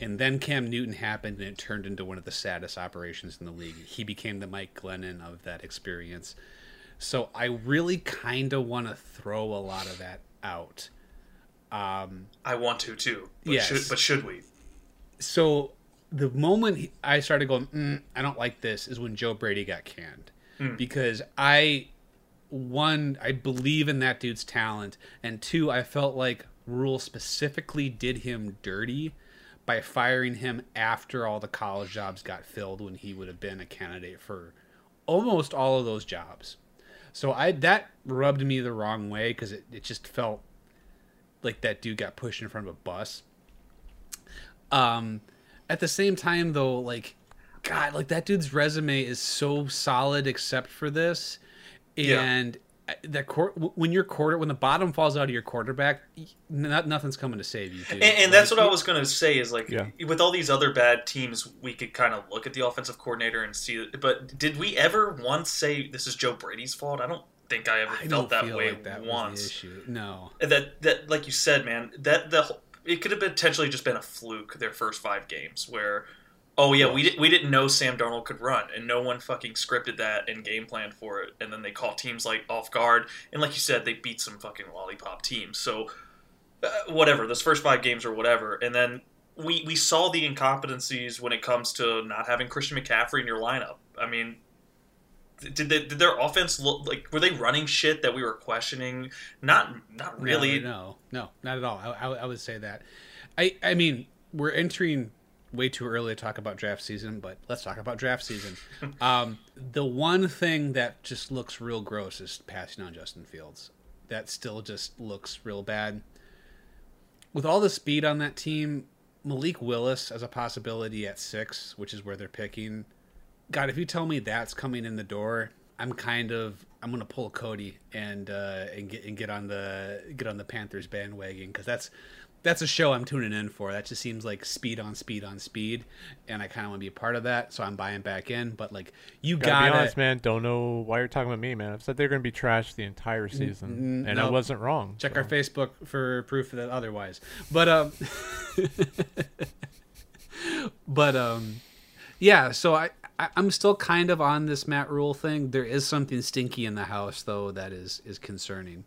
And then Cam Newton happened, and it turned into one of the saddest operations in the league. He became the Mike Glennon of that experience. So I really kind of want to throw a lot of that out. Um, I want to too. But Yes. Should, but should we? so the moment I started going, mm, I don't like this, is when Joe Brady got canned, because I one I believe in that dude's talent, and two I felt like Rhule specifically did him dirty by firing him after all the college jobs got filled when he would have been a candidate for almost all of those jobs. So I that rubbed me the wrong way because it, it just felt like that dude got pushed in front of a bus. Um, at the same time, though, like, God, like that dude's resume is so solid except for this, and uh, that court when your quarter when the bottom falls out of your quarterback, not, nothing's coming to save you. Dude. And, and that's what I was going to say is like Yeah. with all these other bad teams, we could kind of look at the offensive coordinator and see. But did we ever once say this is Joe Brady's fault? I don't think I ever I don't felt that feel way like that was the once. issue. No, that that like you said, man, that the whole- it could have potentially just been a fluke their first five games where Oh yeah, we did, we didn't know Sam Darnold could run, and no one fucking scripted that and game planned for it. And then they caught teams like off guard, and like you said, they beat some fucking lollipop teams. So uh, whatever, those first five games or whatever, and then we we saw the incompetencies when it comes to not having Christian McCaffrey in your lineup. I mean. Did, they, did their offense look like were they running shit that we were questioning? Not not really. No, no, no not at all. I, I, I would say that. I I mean, we're entering way too early to talk about draft season, but let's talk about draft season. um, the one thing that just looks real gross is passing on Justin Fields. That still just looks real bad. With all the speed on that team, Malik Willis as a possibility at six, which is where they're picking. God, if you tell me that's coming in the door, I'm kind of I'm gonna pull Cody and uh, and get and get on the get on the Panthers bandwagon because that's that's a show I'm tuning in for. That just seems like speed on speed on speed, and I kind of want to be a part of that. So I'm buying back in. But like, you Gotta gotta, be honest, man. Don't know why you're talking about me, man. I've said they're going to be trash the entire season, and I wasn't wrong. check so. our Facebook for proof that otherwise. But um, but um, yeah. So I, I I'm still kind of on this Matt Rhule thing. There is something stinky in the house though that is is concerning.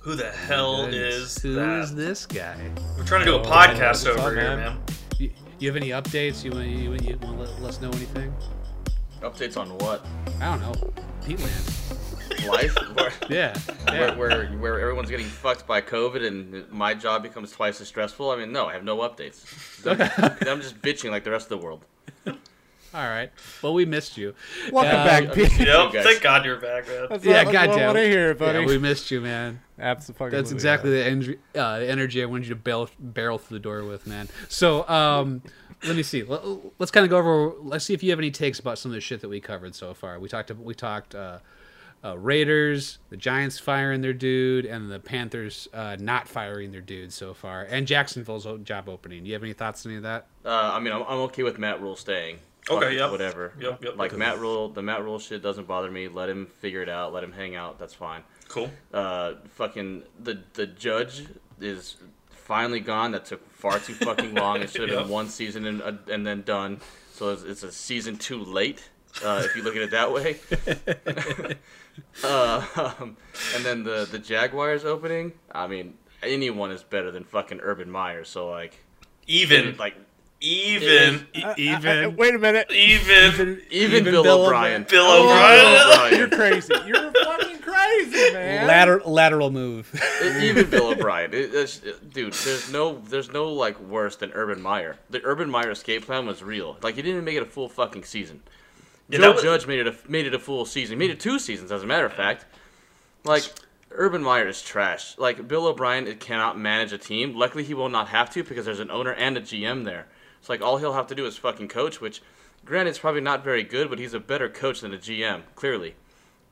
Who the hell Goodness. is Who that? is this guy? We're trying to do a Oh, podcast what's over up, here, man? man. You, you have any updates? You want you, you want to let, let us know anything? Updates on what? I don't know. Peatland. Life? where, Yeah. where, where, where everyone's getting fucked by COVID and my job becomes twice as stressful? I mean, no, I have no updates. I'm, I'm just bitching like the rest of the world. All right. Well, we missed you. Welcome Uh, back, Pete. Yep, guys. thank God you're back, man. That's Yeah, what, that's goddamn. what I want hear, buddy. Yeah, we missed you, man. Absolutely. That's exactly the energy, uh, energy I wanted you to barrel, barrel through the door with, man. So, um, let me see. Let, us kind of go over. Let's see if you have any takes about some of the shit that we covered so far. We talked. We talked. Uh, uh, Raiders, the Giants firing their dude, and the Panthers uh, not firing their dude so far, and Jacksonville's job opening. Do you have any thoughts on any of that? Uh, I mean, I'm, I'm okay with Matt Rhule staying. Okay, yeah. Whatever. Yep, yep. Like Matt Rhule, the Matt Rhule shit doesn't bother me. Let him figure it out. Let him hang out. That's fine. Cool. Uh, fucking the the judge is finally gone. That took far too fucking long. It should have Yep. been one season and uh, and then done. So it's, it's a season too late. Uh, if you look at it that way. uh, um, and then the the Jaguars opening. I mean, anyone is better than fucking Urban Meyer. So like, Even, like even, Even uh, uh, uh, wait a minute. even. even, Even Bill, Bill O'Brien. Bill Even O'Brien. You're crazy. You're fucking crazy, man. lateral lateral move. even Bill O'Brien, it, it's- dude. There's no, there's no like worse than Urban Meyer. The Urban Meyer escape plan was real. Like he didn't even make it a full fucking season. Yeah, Joe was- Judge made it a made it a full season. He made it two seasons, as a matter of fact. Like Urban Meyer is trash. Like Bill O'Brien it cannot manage a team. Luckily, he will not have to because there's an owner and a GM there. It's like all he'll have to do is fucking coach. Which, granted, it's probably not very good, but he's a better coach than a GM, clearly.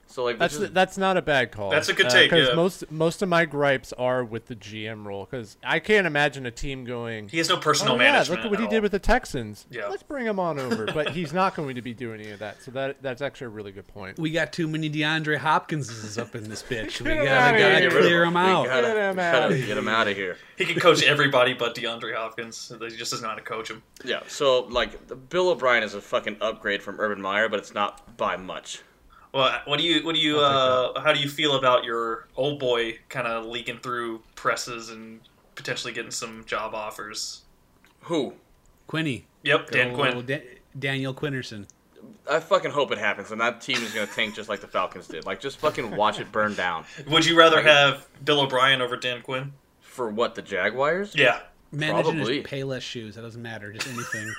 So like, That's this is- that's not a bad call. That's a good uh, take, Because yeah. most most of my gripes are with the GM role. Because I can't imagine a team going. He has no personal oh, yeah, management. look at what he at did with the Texans. Yeah. Let's bring him on over. but he's not going to be doing any of that. So that that's actually a really good point. we got too many DeAndre Hopkinses up in this bitch. We Get 'em gotta, outta gotta here. clear them We out. gotta- Get him we gotta. Get him out of here. He can coach everybody but DeAndre Hopkins. He just doesn't know how to coach him. Yeah, so like Bill O'Brien is a fucking upgrade from Urban Meyer, but it's not by much. Well, what do you, what do you, uh, how do you feel about your old boy kind of leaking through presses and potentially getting some job offers? Who? Quinny. Yep, Dan Good Quinn. Da- Daniel Quinnerson. I fucking hope it happens, and that team is gonna tank just like the Falcons did. Like, just fucking watch it burn down. Would you rather have Bill O'Brien over Dan Quinn? For what? The Jaguars? Yeah. Managing Probably. his Payless shoes. That doesn't matter. Just anything.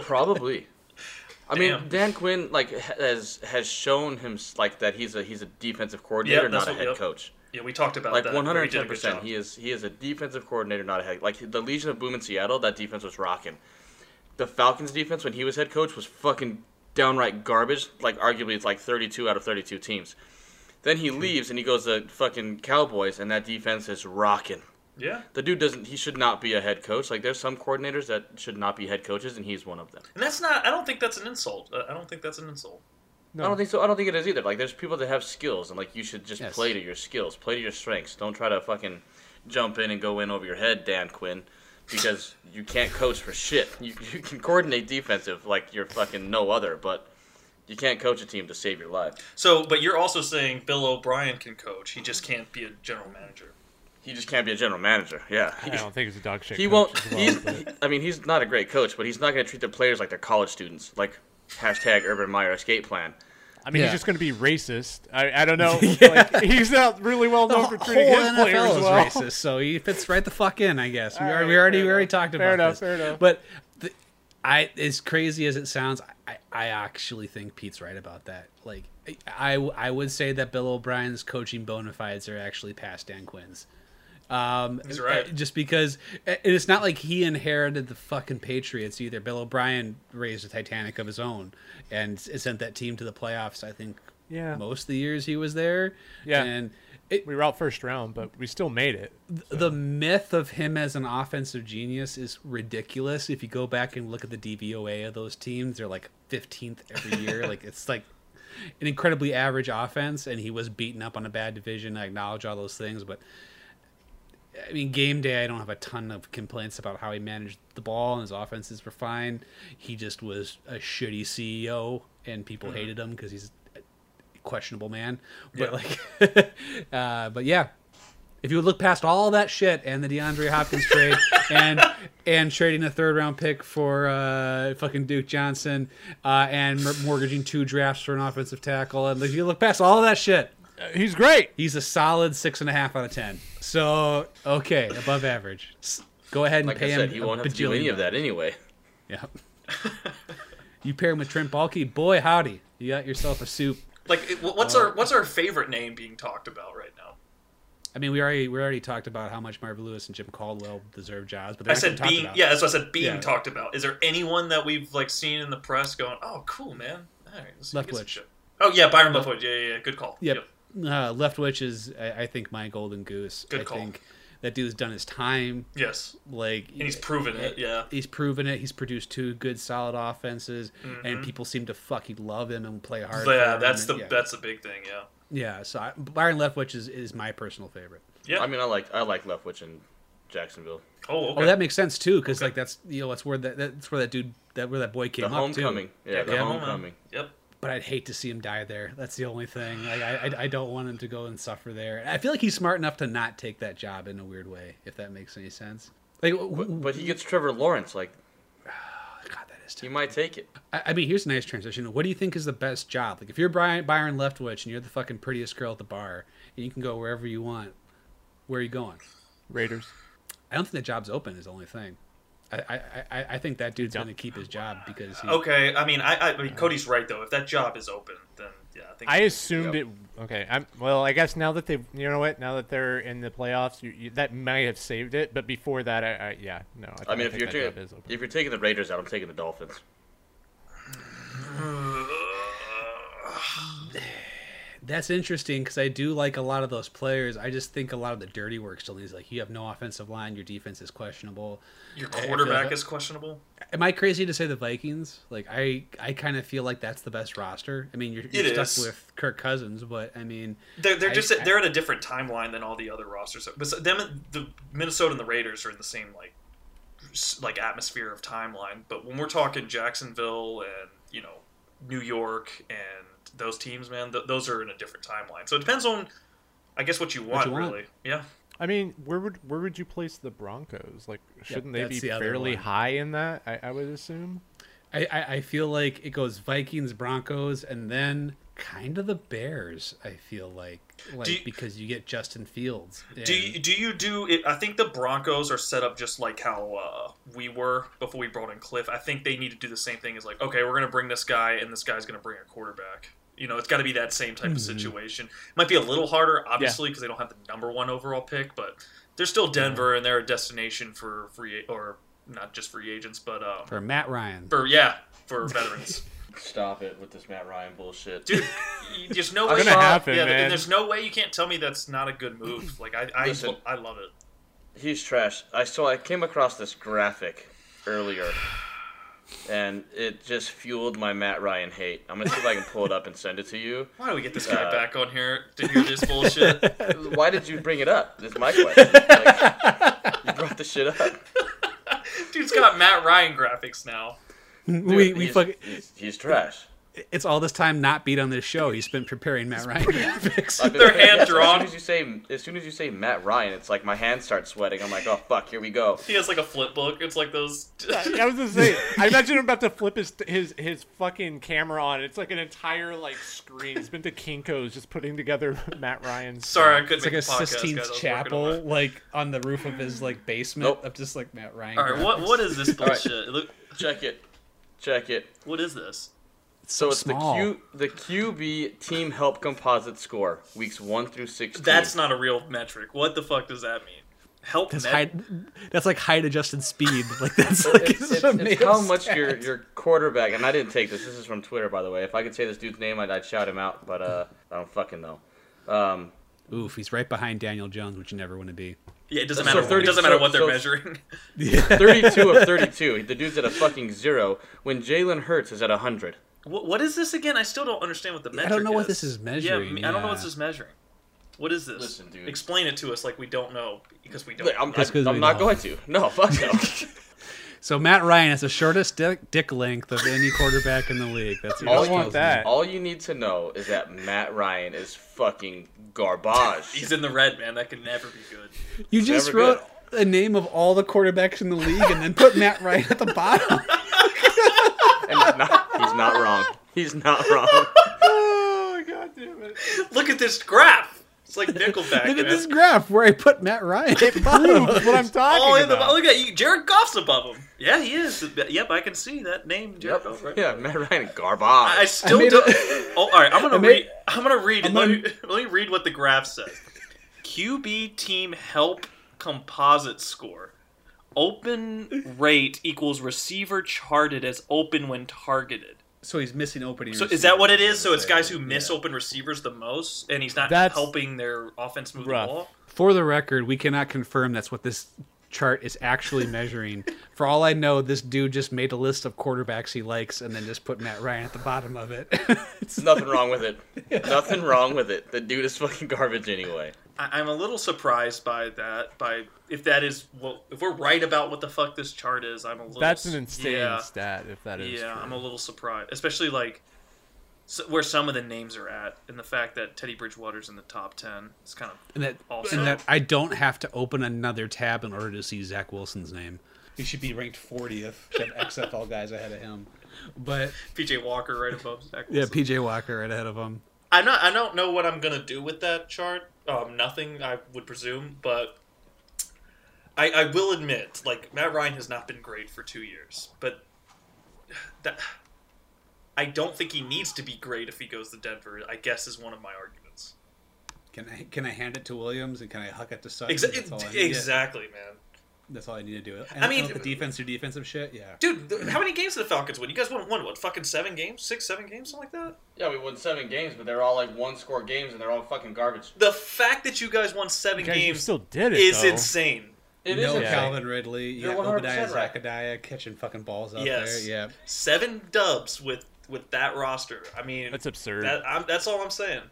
Probably. I mean, Dan Quinn like has has shown him like that he's a he's a defensive coordinator, Yep, not a head yep. coach. Yeah, we talked about Like that. one where hundred he did a ten good percent. He is he is a defensive coordinator, not a head. Like the Legion of Boom in Seattle, that defense was rocking. The Falcons defense when he was head coach was fucking downright garbage. Like arguably it's like thirty two out of thirty two teams. Then Hmm. he leaves and he goes to fucking Cowboys, and that defense is rocking. Yeah. The dude doesn't. He should not be a head coach. Like there's some coordinators that should not be head coaches, and he's one of them. And that's not, I don't think that's an insult. Uh, I don't think that's an insult. No. I don't think so. I don't think it is either. Like there's people that have skills, and like you should just Yes. play to your skills, play to your strengths. Don't try to fucking jump in and go in over your head, Dan Quinn. because you can't coach for shit. You, you can coordinate defensive like you're fucking no other, but you can't coach a team to save your life. So, but you're also saying Bill O'Brien can coach. He just can't be a general manager. He just can't be a general manager. Yeah. I don't think he's a dog shit. He coach won't. as well, he's, he- I mean, he's not a great coach, but he's not going to treat the players like they're college students. Like hashtag Urban Meyer escape plan. I mean, Yeah. he's just going to be racist. I, I don't know. like, he's not really well known for treating his players NFL is well. racist, so he fits right the fuck in, I guess. We, All are, right, we already we already enough. talked about Fair enough, this. fair enough. But the, I, as crazy as it sounds, I, I actually think Pete's right about that. Like, I, I would say that Bill O'Brien's coaching bona fides are actually past Dan Quinn's. Um, He's right. uh, Just because and it's not like he inherited the fucking Patriots either. Bill O'Brien raised a Titanic of his own and sent that team to the playoffs. I think Yeah. most of the years he was there. Yeah. and it, We were out first round, but we still made it. the myth of him as an offensive genius is ridiculous. If you go back and look at the DVOA of those teams, they're like 15th every year. like it's like an incredibly average offense, and he was beaten up on a bad division. I acknowledge all those things, but I mean, game day, I don't have a ton of complaints about how he managed the ball and his offenses were fine. He just was a shitty CEO, and people hated him because he's a questionable man. But like, uh, but yeah, if you would look past all that shit and the DeAndre Hopkins trade and and trading a third round pick for uh, fucking Duke Johnson uh, and mortgaging two drafts for an offensive tackle, and if you look past all that shit, he's great. he's a solid six and a half out of ten. So okay, above average. Go ahead and Like pay I said, him. he won't have to do any of that anyway. Yeah. you pair him with Trent Baalke, boy howdy, you got yourself a soup. Like, what's Uh, our what's our favorite name being talked about right now? I mean, we already we already talked about how much Marvin Lewis and Jim Caldwell deserve jobs, but I said being about. yeah, that's what I said being Yeah. talked about. Is there anyone that we've like seen in the press going, "Oh, cool, man"? All right, let's get some Leftwich. Oh yeah, Byron Leftwich. Yeah, yeah, yeah. Good call. Yep. Uh, Leftwich is, I, I think, my golden goose. Good I call. think that dude's done his time. Yes. Like, And he's proven it. Yeah. He's proven it. He's produced two good, solid offenses, and Mhm. people seem to fucking love him and play hard. Yeah, for him, that's the yeah. that's the big thing. Yeah. yeah. So I, Byron Leftwich is, is my personal favorite. Yeah. I mean, I like I like Leftwich in Jacksonville. oh, okay. Oh, that makes sense too, because Okay. like that's you know that's where that that's where that dude that where that boy came The up homecoming. too. Yeah, the come on, man. homecoming. Yep. But I'd hate to see him die there. That's the only thing. Like I, I, I don't want him to go and suffer there. I feel like he's smart enough to not take that job in a weird way, if that makes any sense. Like, But, but he gets Trevor Lawrence. Like God, that is. he might take it. I, I mean, here's a nice transition. What do you think is the best job? Like, if you're Brian Byron Leftwich and you're the fucking prettiest girl at the bar, and you can go wherever you want, where are you going? Raiders. I don't think the job's open. Is the only thing. I, I, I, I think that dude's Dumb. going to keep his job because he, Okay. I mean, I, I mean, Cody's right though. If that job is open, then yeah, I think I assumed it. Okay, I'm well. I guess now that they've, you know what? Now that they're in the playoffs, you, you, that might have saved it. But before that, I, I yeah, no. I, I mean, if think you're taking, job is open. if you're taking the Raiders out, I'm taking the Dolphins. That's interesting because I do like a lot of those players. I just think a lot of the dirty work still needs like you have no offensive line, your defense is questionable. your I- I feel quarterback like- is questionable. Am I crazy to say the Vikings? Like I, I kind of feel like that's the best roster. I mean, you're, you're stuck is. with Kirk Cousins, but I mean, They're, they're I- just I- they're at a different timeline than all the other rosters. But so them, the Minnesota and the Raiders are in the same like like atmosphere of timeline. But when we're talking Jacksonville and you know New York and those teams, man, th- those are in a different timeline. So it depends on, I guess, what you want, you want. really. Yeah. I mean, where would where would you place the Broncos? Like, shouldn't they be the fairly one. high in that? I, I would assume. I, I, I feel like it goes Vikings, Broncos, and then kind of the Bears. I feel like like you- because you get Justin Fields. Do you, do you do it? I think the Broncos are set up just like how uh, we were before we brought in Cliff. I think they need to do the same thing as like, okay, we're going to bring this guy, and this guy's going to bring a quarterback. You know, it's got to be that same type of Mhm. situation. Might be a little harder, obviously, because they don't have the number one overall pick, but they're still Denver, and they're a destination for free or not just free agents, but um, for Matt Ryan? for yeah, for veterans. Stop it with this Matt Ryan bullshit. Dude, y- there's no It's way. gonna happen, yeah, man. there's no way you can't tell me that's not a good move. Like I, I, Listen. I love it. He's trash. I saw. I came across this graphic earlier, and it just fueled my Matt Ryan hate. I'm gonna see if I can pull it up and send it to you. Why do we get this guy Uh, back on here to hear this bullshit? Why did you bring it up? This is my question. Like, you brought the shit up. Dude's got Matt Ryan graphics now. We we he's, fucking. he's, he's trash. It's all this time not beat on this show. He's been preparing Matt Ryan graphics. I've been- They're hand As drawn. soon as you say, as soon as you say Matt Ryan, it's like my hands start sweating. I'm like, oh fuck, here we go. He has like a flip book. It's like those. I was gonna say, I imagine him about to flip his his his fucking camera on. It's like an entire like screen. He's been to Kinko's just putting together Matt Ryan's. Sorry, I couldn't It's like a make the podcast, guys. Sistine I was working on Chapel, it. like on the roof of his like basement, Nope. of just like Matt Ryan. All right, what graphics. what is this right. bullshit? Look, Check it, check it. what is this? So it's small. the Q the QB team help composite score weeks one through sixteen. That's not a real metric. What the fuck does that mean? Help That's met- height. That's like height adjusted speed. Like that's like it's, it's, a it's how much stat. your your quarterback and I didn't take this. This is from Twitter, by the way. If I could say this dude's name, I'd, I'd shout him out, but uh, I don't fucking know. Um, Oof, he's right behind Daniel Jones, which you never want to be. Yeah, it doesn't So matter. 30 it doesn't matter what they're so- measuring. Yeah. 32 of 32. The dude's at a fucking zero. When Jalen Hurts is at a 100. what, what is this again? I still don't understand what the metric. I don't know what is. this is measuring, Yeah, I don't know what this is measuring. What is this? Listen, dude. Explain it to us like we don't know because we don't. Look, I'm, Just 'cause I'm not don't. going to. No, fuck no. So Matt Ryan has the shortest dick, dick length of any quarterback in the league. That's All it you, want that. all you need to know is that Matt Ryan is fucking garbage. He's in the red, man. That could never be good. You just never wrote the name of all the quarterbacks in the league and then put Matt Ryan at the bottom. and he's not, he's not wrong. He's not wrong. Oh god damn it! Look at this graph. It's like Nickelback. Look at man. this graph where I put Matt Ryan at the bottom. Proves what I'm talking Oh, in the, about. look at you. Jared Goff's above him. Yeah, he is. Yep, I can see that name, Jared Yep. Goff. Right? Yeah, Matt Ryan, garbage. I still made don't. a- oh, all right. I'm gonna I made- read. I'm gonna read. I'm Let on- me, let me read what the graph says. QB team help composite score. Open rate equals receiver charted as open when targeted. So he's missing opening. So is that what it is? So it's guys who miss Yeah. open receivers the most, and he's not That's helping their offense move rough. the ball. For the record, we cannot confirm that's what this chart is actually measuring. For all I know, this dude just made a list of quarterbacks he likes and then just put Matt Ryan at the bottom of it. It's- Nothing wrong with it. Nothing wrong with it. The dude is fucking garbage anyway. I, I'm a little surprised by that. By if that is what if we're right about what the fuck this chart is, I'm a little. That's an insane Yeah, stat if that is yeah, true. I'm a little surprised, especially like s where some of the names are at, and the fact that Teddy Bridgewater's in the top ten. It's kind of and that Also- and that I don't have to open another tab in order to see Zach Wilson's name. He should be ranked 40th. Should have XFL guys ahead of him. But PJ Walker right above Zach. yeah, PJ Walker right ahead of him. I'm not. I don't know what I'm gonna do with that chart. Um, nothing, I would presume, but I, I will admit, like Matt Ryan has not been great for two years, but that I don't think he needs to be great if he goes to Denver. I guess is one of my arguments. Can I can I hand it to Williams and can I huck it to Sutton? Exa- exactly, man. That's all I need to do. I mean- oh, the defense or defensive shit. Yeah. Dude, th- how many games did the Falcons win? You guys won, won what? Fucking seven games, six, seven games, something like that. Yeah, we won seven games, but they're all like one score games and they're all fucking garbage. The fact that you guys won seven Guys, you games still did it. is though. insane. It is no insane. Calvin Ridley. You You're got 100% Obadiah right. Zachariah catching fucking balls out Yes. there. Yeah. Seven dubs with with that roster. I mean, That's absurd. That, I'm, that's all I'm saying.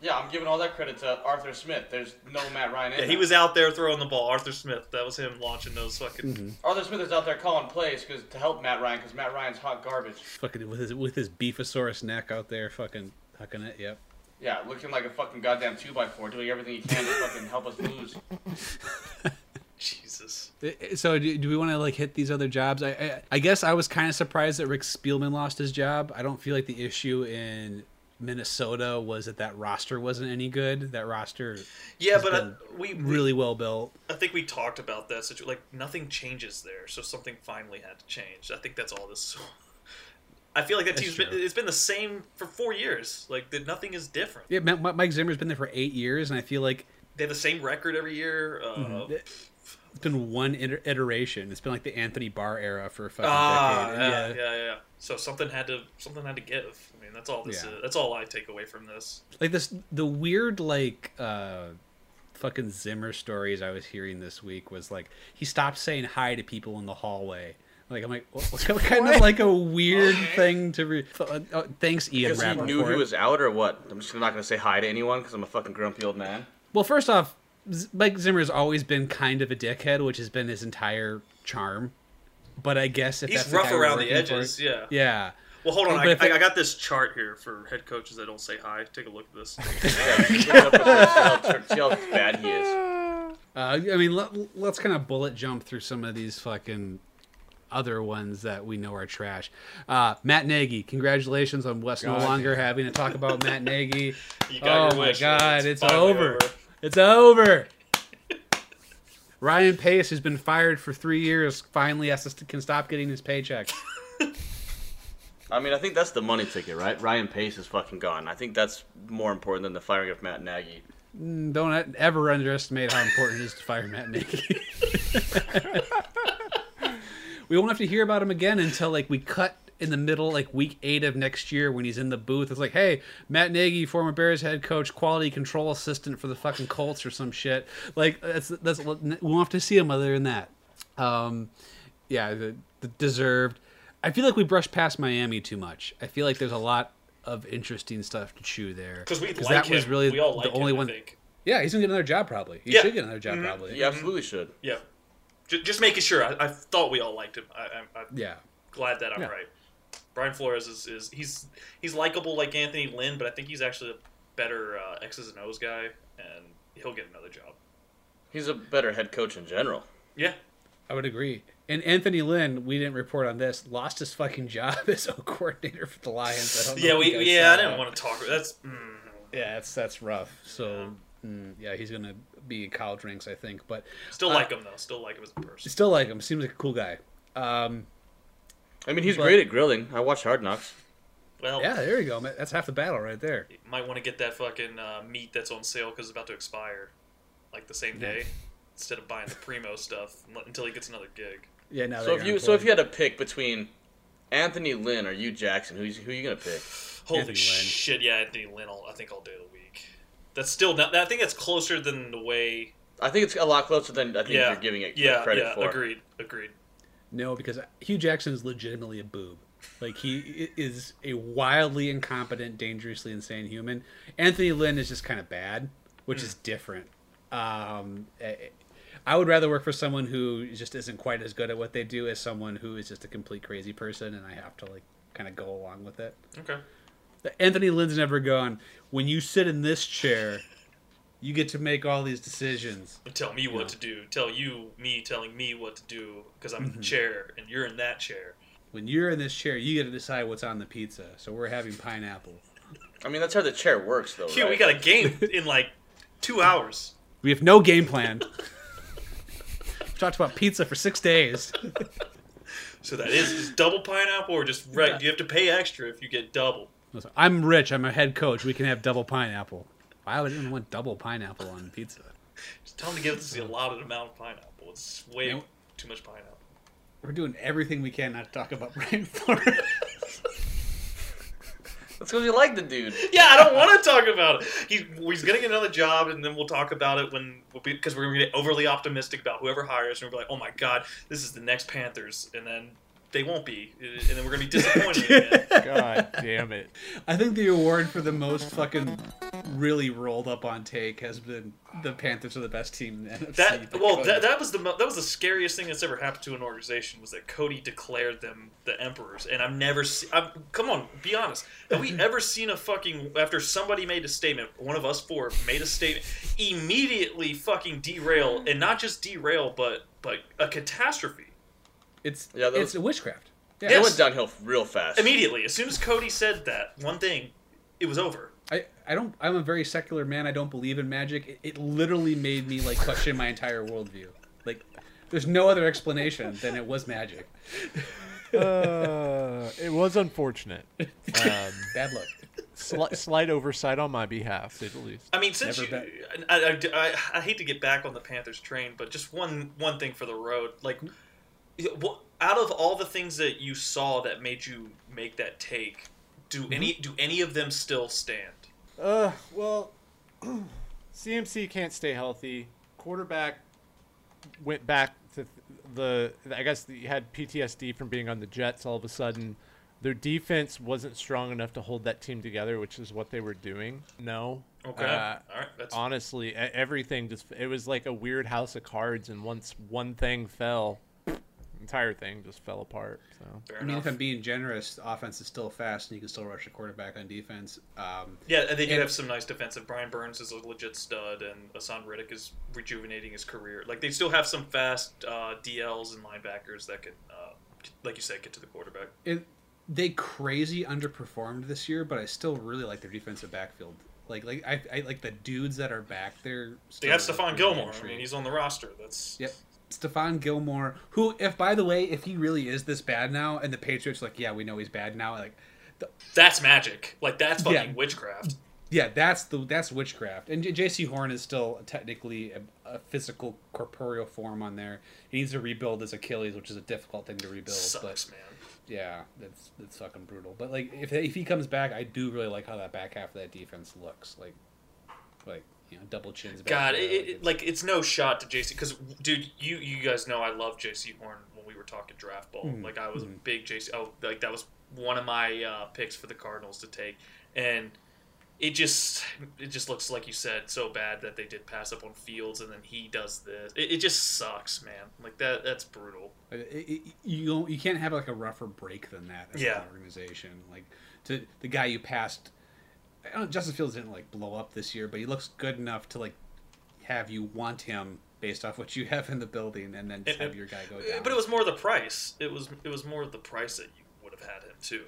Yeah, I'm giving all that credit to Arthur Smith. There's no Matt Ryan Yeah, he was out there throwing the ball. Arthur Smith. That was him launching those fucking. Mm-hmm. Arthur Smith is out there calling plays cause, to help Matt Ryan because Matt Ryan's hot garbage. Fucking with his with his beefosaurus neck out there, fucking hucking it. Yep. Yeah, looking like a fucking goddamn 2x4, doing everything he can to fucking help us lose. Jesus. Uh, So do, do we want to like hit these other jobs? I I, I guess I was kind of surprised that Rick Spielman lost his job. I don't feel like the issue in Minnesota was that that roster wasn't any good. That roster Yeah, but uh, been we we- really well built. I think we talked about that. Situ- like nothing changes there, so something finally had to change. I think that's all this. I feel like that team's been, it's been the same for four years. Like that, nothing is different. Yeah, Mike Zimmer's been there for eight years, and I feel like They have the same record every year. Uh, Mm-hmm. It's been one iteration. It's been like the Anthony Barr era for a fucking Ah, decade. yeah, yeah, yeah, So something had to something had to give. I mean, that's all this Yeah. is. That's all I take away from this. like this the weird like uh fucking zimmer stories i was hearing this week was like he stopped saying hi to people in the hallway like i'm like what, what kind of like a weird thing to re- uh, uh, thanks ian Because he knew he was out or what? I'm just not going to say hi to anyone because I'm a fucking grumpy old man. well first off Z- mike zimmer's always been kind of a dickhead which has been his entire charm but I guess if He's that's the rough guy around the working for- edges. Yeah. yeah. Well, hold on. I, it- I, I got this chart here for head coaches that don't say hi. Take a look at this. Look up with this, see how- bad he is. Uh, I mean, let, let's kind of bullet jump through some of these fucking other ones that we know are trash. Uh, Matt Nagy, congratulations on Wes no longer having to talk about Matt Nagy. You Oh your my wish. God, it's finally over. It's over. Ryan Pace, who's been fired for three years, finally has to, can stop getting his paychecks. I mean, I think that's the money ticket, right? Ryan Pace is fucking gone. I think that's more important than the firing of Matt Nagy. Mm, don't ever underestimate how important it is to fire Matt Nagy. we won't have to hear about him again until like we cut in the middle, like week eight of next year when he's in the booth. It's like, hey, Matt Nagy, former Bears head coach, quality control assistant for the fucking Colts or some shit. Like that's that's we won't have to see him other than that. Um, yeah, the, the deserved. I feel like we brushed past Miami too much. I feel like there's a lot of interesting stuff to chew there Because we like that him. was really we all like the only him, one. I think. Yeah, he's gonna get another job probably. He Yeah. should get another job Mhm. probably. He absolutely should. Yeah. Just, just making sure. I, I thought we all liked him. I, I'm, I'm Yeah. glad that I'm Yeah. right. Brian Flores is, is he's he's likable like Anthony Lynn, but I think he's actually a better uh, X's and O's guy, and he'll get another job. He's a better head coach in general. Yeah. I would agree. And Anthony Lynn, we didn't report on this, lost his fucking job as a coordinator for the Lions. I don't know Yeah, we yeah. I didn't that. want to talk. That's mm, Yeah, that's that's rough. So mm, yeah, he's gonna be in college ranks, I think. But still Uh, like him though. Still like him as a person. still like him. Seems like a cool guy. Um, I mean, he's But- great at grilling. I watch Hard Knocks. Well, yeah, there you go. man. That's half the battle right there. you might want to get that fucking uh, meat that's on sale because it's about to expire, like the same Yeah. day, instead of buying the primo stuff until he gets another gig. Yeah, now So if you so if you had to pick between Anthony Lynn or Hue Jackson, who's who are you gonna pick? Holy Anthony Lynn. shit! Yeah, Anthony Lynn. All, I think all day of the week. That's still not. I think that's closer than the way. I think it's a lot closer than I think Yeah, you're giving it yeah, credit yeah. for. Agreed. Agreed. No, because Hue Jackson is legitimately a boob. Like he is a wildly incompetent, dangerously insane human. Anthony Lynn is just kind of bad, which is different. Um, eh, I would rather work for someone who just isn't quite as good at what they do as someone who is just a complete crazy person, and I have to like kind of go along with it. Okay. Anthony Lynn's never gone. When you sit in this chair, you get to make all these decisions. Tell me what Yeah. to do. Tell you me telling me what to do because I'm Mm-hmm. in the chair and you're in that chair. When you're in this chair, you get to decide what's on the pizza. So we're having pineapple. I mean, that's how the chair works, though. Hue, right? we got a game in like two hours. We have no game plan. We've talked about pizza for six days. So that is just double pineapple or just right. You have to pay extra if you get double. I'm rich. I'm a head coach. We can have double pineapple. Why would anyone want double pineapple on pizza? Just tell them to give us the allotted amount of pineapple. It's way Yeah. too much pineapple. We're doing everything we can not to talk about rainforest. Flores. That's because you like the dude. Yeah, I don't want to talk about it. He's he's gonna get another job, and then we'll talk about it when because we're gonna get overly optimistic about whoever hires, and we're like, oh my god, this is the next Panthers, and then they won't be, and then we're gonna be disappointed. God damn it. I think the award for the most fucking really rolled up on take has been the Panthers are the best team in the NFC. That well, that, that was the mo- that was the scariest thing that's ever happened to an organization was that Cody declared them the emperors, and I've never seen. I'm, come on, be honest. Have we ever seen a fucking after somebody made a statement, one of us four made a statement, immediately fucking derail, and not just derail, but but a catastrophe it's Yeah, that it's a witchcraft. Yeah, It went downhill real fast. immediately. As soon as Cody said that one thing, it was over. I, I don't I'm a very secular man. I don't believe in magic. It, it literally made me like question my entire worldview. Like there's no other explanation than it was magic. Uh, it was unfortunate. Um, Bad luck. sli- slight oversight on my behalf, to say the least. I mean, since Never you, I, I, I, I hate to get back on the Panthers train, but just one one thing for the road, like, what out of all the things that you saw that made you make that take, do any do any of them still stand? Uh, well, CMC can't stay healthy. Quarterback went back to the. I guess he had PTSD from being on the Jets. All of a sudden, their defense wasn't strong enough to hold that team together, which is what they were doing. No. Okay, Uh, all right, that's honestly, everything just. It was like a weird house of cards, and once one thing fell, entire thing just fell apart. So Fair I mean, enough. if I'm being generous, the offense is still fast, and you can still rush a quarterback on defense. Um, Yeah, and they do And- have some nice defensive. Brian Burns is a legit stud, and Haason Reddick is rejuvenating his career. Like they still have some fast uh, DLs and linebackers that can, uh, like you said, get to the quarterback. it, they crazy underperformed this year, but I still really like their defensive backfield. Like, like I, I like the dudes that are back there. They got still Stephon really Gilmore. I mean, he's on the roster. That's Yep. Stephon Gilmore, who, if by the way, if he really is this bad now, and the Patriots like, yeah, we know he's bad now, like, the, that's magic. Like that's fucking Yeah. witchcraft. yeah, that's the that's witchcraft. And Jaycee Horn is still technically a, a physical corporeal form on there. He needs to rebuild his Achilles, which is a difficult thing to rebuild. Sucks, but man. yeah, that's that's fucking brutal. But like, if if he comes back, I do really like how that back half of that defense looks. Like, like you know, double chins. back God, it, like, it, like it's no shot to Jaycee because, dude, you you guys know I love Jaycee Horn when we were talking draft ball. Mhm, Like I was a mhm. big Jaycee. Oh, like that was one of my uh, picks for the Cardinals to take, and it just it just looks like you said so bad that they did pass up on Fields, and then he does this. It, it just sucks, man. Like that that's brutal. It- it- you don't, you can't have like a rougher break than that as Yeah. an organization. Like to the guy you passed, I don't, Justin Fields didn't like blow up this year, but he looks good enough to like have you want him based off what you have in the building, and then just It- have your guy go down. But it was more the price. It was it was more the price that you would have had him too.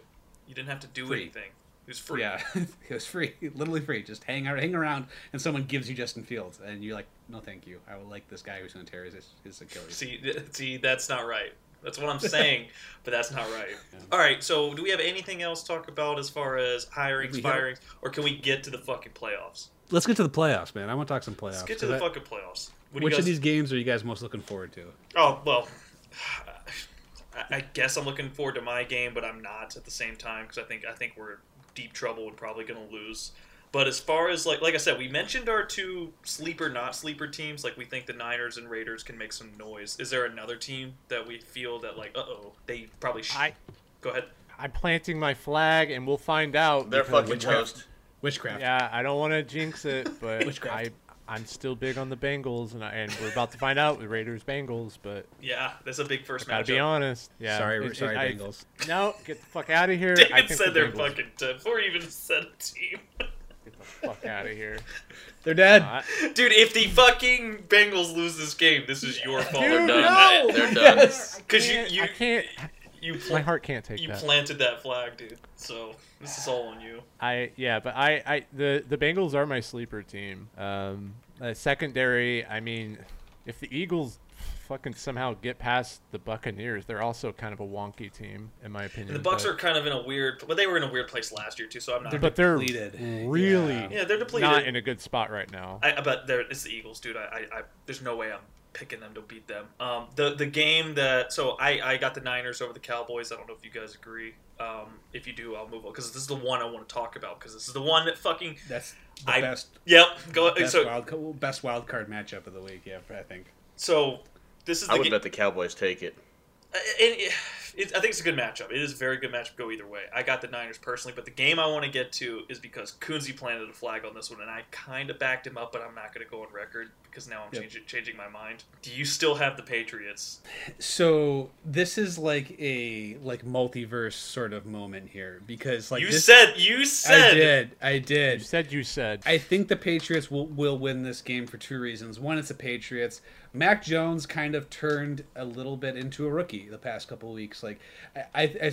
You didn't have to do Free. anything. It was free. yeah, it was free, literally free. Just hang out, hang around, and someone gives you Justin Fields, and you're like, no, thank you. I would like this guy who's going to tear his, his Achilles. See, see, that's not right. That's what I'm saying, but that's not right. Yeah. All right, so do we have anything else to talk about as far as hirings, We have- firings, or can we get to the fucking playoffs? Let's get to the playoffs, man. I want to talk some playoffs. Let's get to the fucking playoffs. What Which guys? of these games are you guys most looking forward to? Oh well, I- I guess I'm looking forward to my game, but I'm not at the same time because I think I think we're deep trouble and probably going to lose. But as far as like like I said, we mentioned our two sleeper not sleeper teams. Like we think the Niners and Raiders can make some noise. Is there another team that we feel that like uh oh they probably sh- I go ahead. I'm planting my flag, and we'll find out. They're fucking witchcraft. toast. Witchcraft. Yeah, I don't want to jinx it, but I I'm still big on the Bengals, and I, and we're about to find out with Raiders Bengals. But Yeah, that's a big first gotta be honest. Yeah, sorry, it- it- sorry, I- Bengals. No, get the fuck out of here. I David think said the they're Bengals- fucking dead before he even said a team. Get fuck out of here. They're dead. Dude, if the fucking Bengals lose this game, this is your fault. Dude, They're done. no! They're done. Yes. Because you, can't- you, I can't. you, pl- My heart can't take you that. planted that flag, dude. So this is all on you. I yeah, but I, I the the Bengals are my sleeper team. Um, uh, secondary. I mean, if the Eagles fucking somehow get past the Buccaneers, they're also kind of a wonky team in my opinion. And the Bucks but, are kind of in a weird, but they were in a weird place last year too. So I'm not. but they're depleted. really Yeah. yeah, they're depleted. not in a good spot right now. I, I bet they're it's the Eagles, dude. I, I, I there's no way I'm picking them to beat them. Um, the the game that so I I got the Niners over the Cowboys. I don't know if you guys agree. Um, if you do, I'll move on because this is the one I want to talk about because this is the one that fucking That's the I- best yep. Go best so wild best wild card matchup of the week. Yeah, I think. so this is the I would ga- bet the Cowboys take it. Uh, it, it, it, I think it's a good matchup. It is a very good matchup. Go either way. I got the Niners personally, but the game I want to get to is because Kunze planted a flag on this one, and I kind of backed him up, but I'm not going to go on record because now I'm Yep. changing, changing my mind. Do you still have the Patriots? So this is like a like multiverse sort of moment here because like you this, said you said I did I You did said you said. I think the Patriots will, will win this game for two reasons. One, it's the Patriots. Mac Jones kind of turned a little bit into a rookie the past couple of weeks. Like, I, I, I,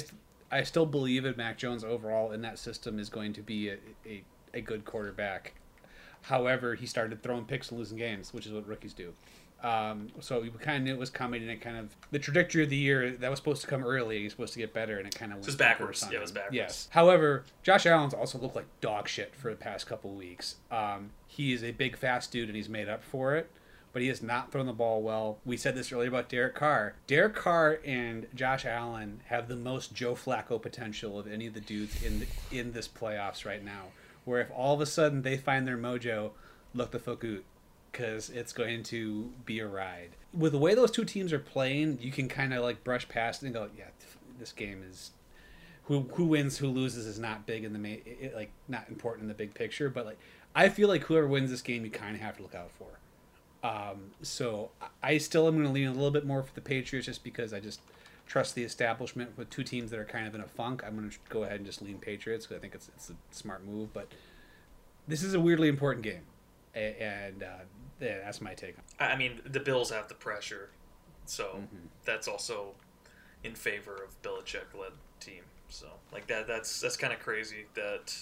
I still believe in Mac Jones overall in that system is going to be a, a, a good quarterback. However, he started throwing picks and losing games, which is what rookies do. Um, so we kind of knew it was coming, and it kind of the trajectory of the year that was supposed to come early. and He's supposed to get better, and it kind of was backwards. Yeah, it was backwards. Yes. However, Josh Allen's also looked like dog shit for the past couple of weeks. Um, he is a big, fast dude, and he's made up for it. But he has not thrown the ball well. We said this earlier about Derek Carr. Derek Carr and Josh Allen have the most Joe Flacco potential of any of the dudes in the, in this playoffs right now. Where if all of a sudden they find their mojo, look the fuck out because it's going to be a ride. With the way those two teams are playing, you can kind of like brush past and go, yeah, this game is who who wins, who loses is not big in the main, like not important in the big picture. But like, I feel like whoever wins this game, you kind of have to look out for. Um, so I- still am going to lean a little bit more for the Patriots just because I just trust the establishment with two teams that are kind of in a funk. I'm going to go ahead and just lean Patriots because I think it's it's a smart move. But this is a weirdly important game, and uh, yeah, that's my take. I I mean, the Bills have the pressure, so that's also in favor of Belichick-led team. So like that, that's that's kind of crazy that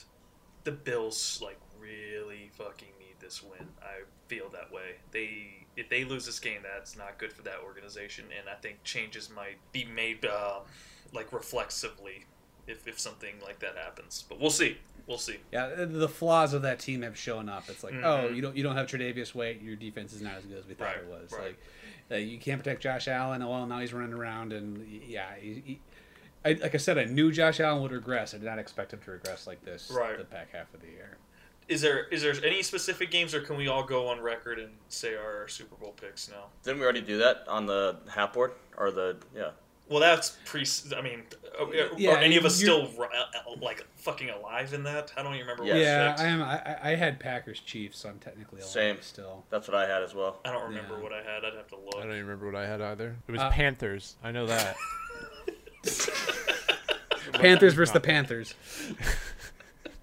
the Bills like really fucking this win. I feel that way. They if they lose this game, that's not good for that organization, and I think changes might be made um, like reflexively if if something like that happens. But we'll see. We'll see. Yeah, the- the flaws of that team have shown up. It's like, oh, Mhm. you don't you don't have Tre'Davious White. Your defense is not as good as we thought Right, it was. right. Like, uh, you can't protect Josh Allen. Oh, well, now he's running around, and yeah, he, he, I, like I said, I knew Josh Allen would regress. I did not expect him to regress like this Right. the back half of the year. Is there is there any specific games, or can we all go on record and say our Super Bowl picks now? Didn't we already do that on the half board or the yeah? Well, that's pre. I mean, are, Yeah, are any of us still uh, like fucking alive in that? I don't even remember. Yes. what Yeah. I am. I, I- I had Packers Chiefs, so I'm technically alive Same. still. That's what I had as well. I don't remember Yeah. what I had. I'd have to look. I don't even remember what I had either. It was Uh, Panthers. I know that. Panthers versus the Panthers.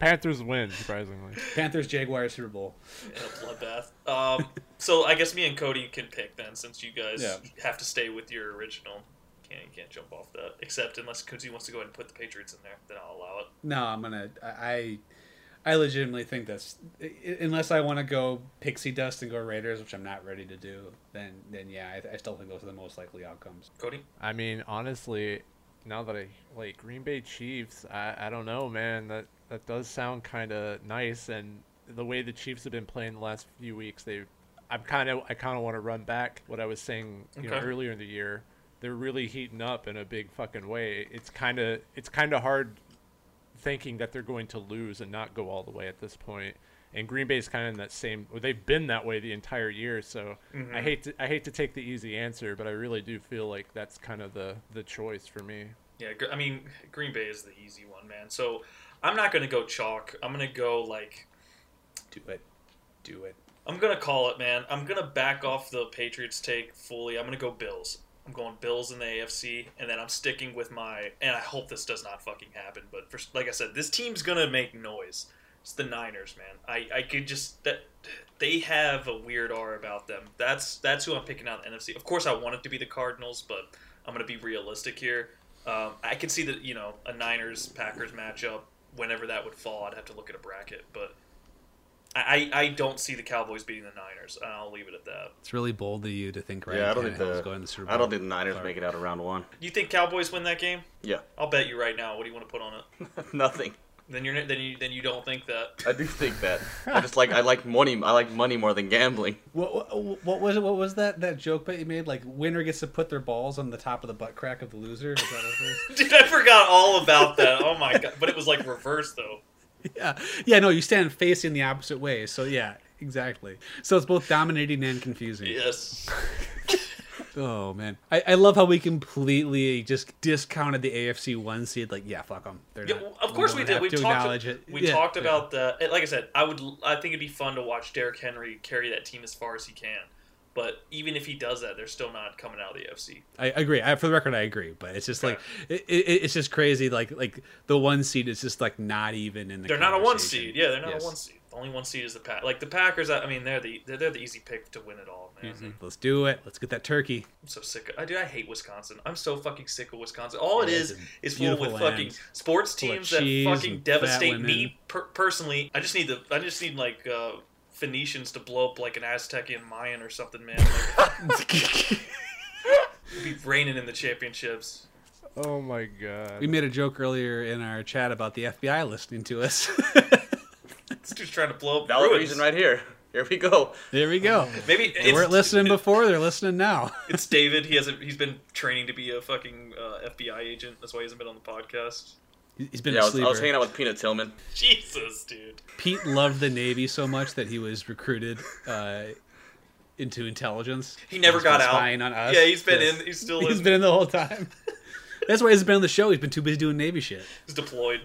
Panthers win, surprisingly. Panthers Jaguars Super Bowl. in a bloodbath. Um, so I guess me and Cody can pick then, since you guys Yeah. have to stay with your original. Can't you can't jump off that, except unless Cody wants to go ahead and put the Patriots in there, then I'll allow it. No, I'm gonna. I I legitimately think that's unless I want to go pixie dust and go Raiders, which I'm not ready to do. Then then yeah, I, I still think those are the most likely outcomes. Cody, I mean, honestly, now that I like Green Bay Chiefs, I, I don't know, man. That that does sound kind of nice, and the way the Chiefs have been playing the last few weeks, they, I'm kind of I kind of want to run back what I was saying, you know, earlier in the year. They're really heating up in a big fucking way. It's kind of it's kind of hard thinking that they're going to lose and not go all the way at this point. And Green Bay's kind of in that same. Well, they've been that way the entire year. So Mm-hmm. I hate to I hate to take the easy answer, but I really do feel like that's kind of the the choice for me. yeah, I mean Green Bay is the easy one, man. So I'm not gonna go chalk. I'm gonna go like Do it, do it. I'm gonna call it, man. I'm gonna back off the Patriots take fully. I'm gonna go Bills. I'm going Bills in the AFC, and then I'm sticking with my. And I hope this does not fucking happen. But for like I said, this team's gonna make noise. It's the Niners, man. I I could just that they have a weird aura about them. That's that's who I'm picking out in the NFC. Of course, I want it to be the Cardinals, but I'm gonna be realistic here. Um, I can see that you know a Niners Packers matchup. Whenever that would fall, I'd have to look at a bracket, but. I, I I don't see the Cowboys beating the Niners, and I'll leave it at that. It's really bold of you to think Ryan yeah, I don't think the going to Super Bowl. I don't think the Niners Sorry. make it out of round one. You think Cowboys win that game? Yeah, I'll bet you right now. What do you want to put on it? nothing. Then you're then you then you don't think that. I do think that. I just like I like money. I like money more than gambling. What, what, what was it? What was that that joke that you made? Like winner gets to put their balls on the top of the butt crack of the loser. Is that what it was? Dude, I forgot all about that. Oh my god! But it was like reverse though. yeah, yeah. No, you stand facing the opposite way. So yeah, exactly. So it's both dominating and confusing. Yes. Oh man, I, I love how we completely just discounted the AFC one seed. Like, yeah, fuck them. They're Yeah, not. of course we don't did. We talked. acknowledge it. We Yeah, talked yeah. about the. Like I said, I would. I think it'd be fun to watch Derrick Henry carry that team as far as he can. But even if he does that, they're still not coming out of the FC. I agree. I, for the record, I agree. But it's just like it, it, it's just crazy. Like like the one seed is just like not even in the. They're not a one seed. Yeah, they're not Yes. a one seed. The only one seed is the pack. Like the Packers. I I mean, they're the they're, they're the easy pick to win it all, man. Mhm. Let's do it. Let's get that turkey. I'm so sick. Of, I do. I hate Wisconsin. I'm so fucking sick of Wisconsin. All it Yeah, is it's is full beautiful with fucking sports teams that fucking devastate me per- personally. I just need the. I just need like uh, Phoenicians to blow up like an Aztecian Mayan or something, man. Like, be reigning in the championships. Oh my god. we made a joke earlier in our chat about the FBI listening to us. This dude's trying to blow up Valid Bruins. reason right here. Here we go. there we go. Maybe They weren't it's, listening before. They're listening now. it's David. He hasn't. He's been training to be a fucking uh, FBI agent. That's why he hasn't been on the podcast. He's been Yeah, a I was, I was hanging out with Peanut Tillman. Jesus, dude. Pete loved the Navy so much that he was recruited uh, into intelligence. He never He's got been out. Spying on us. Yeah, he's been Yes. in. He's still He's in. been in the whole time. That's why he's been on the show. He's been too busy doing Navy shit. He's deployed.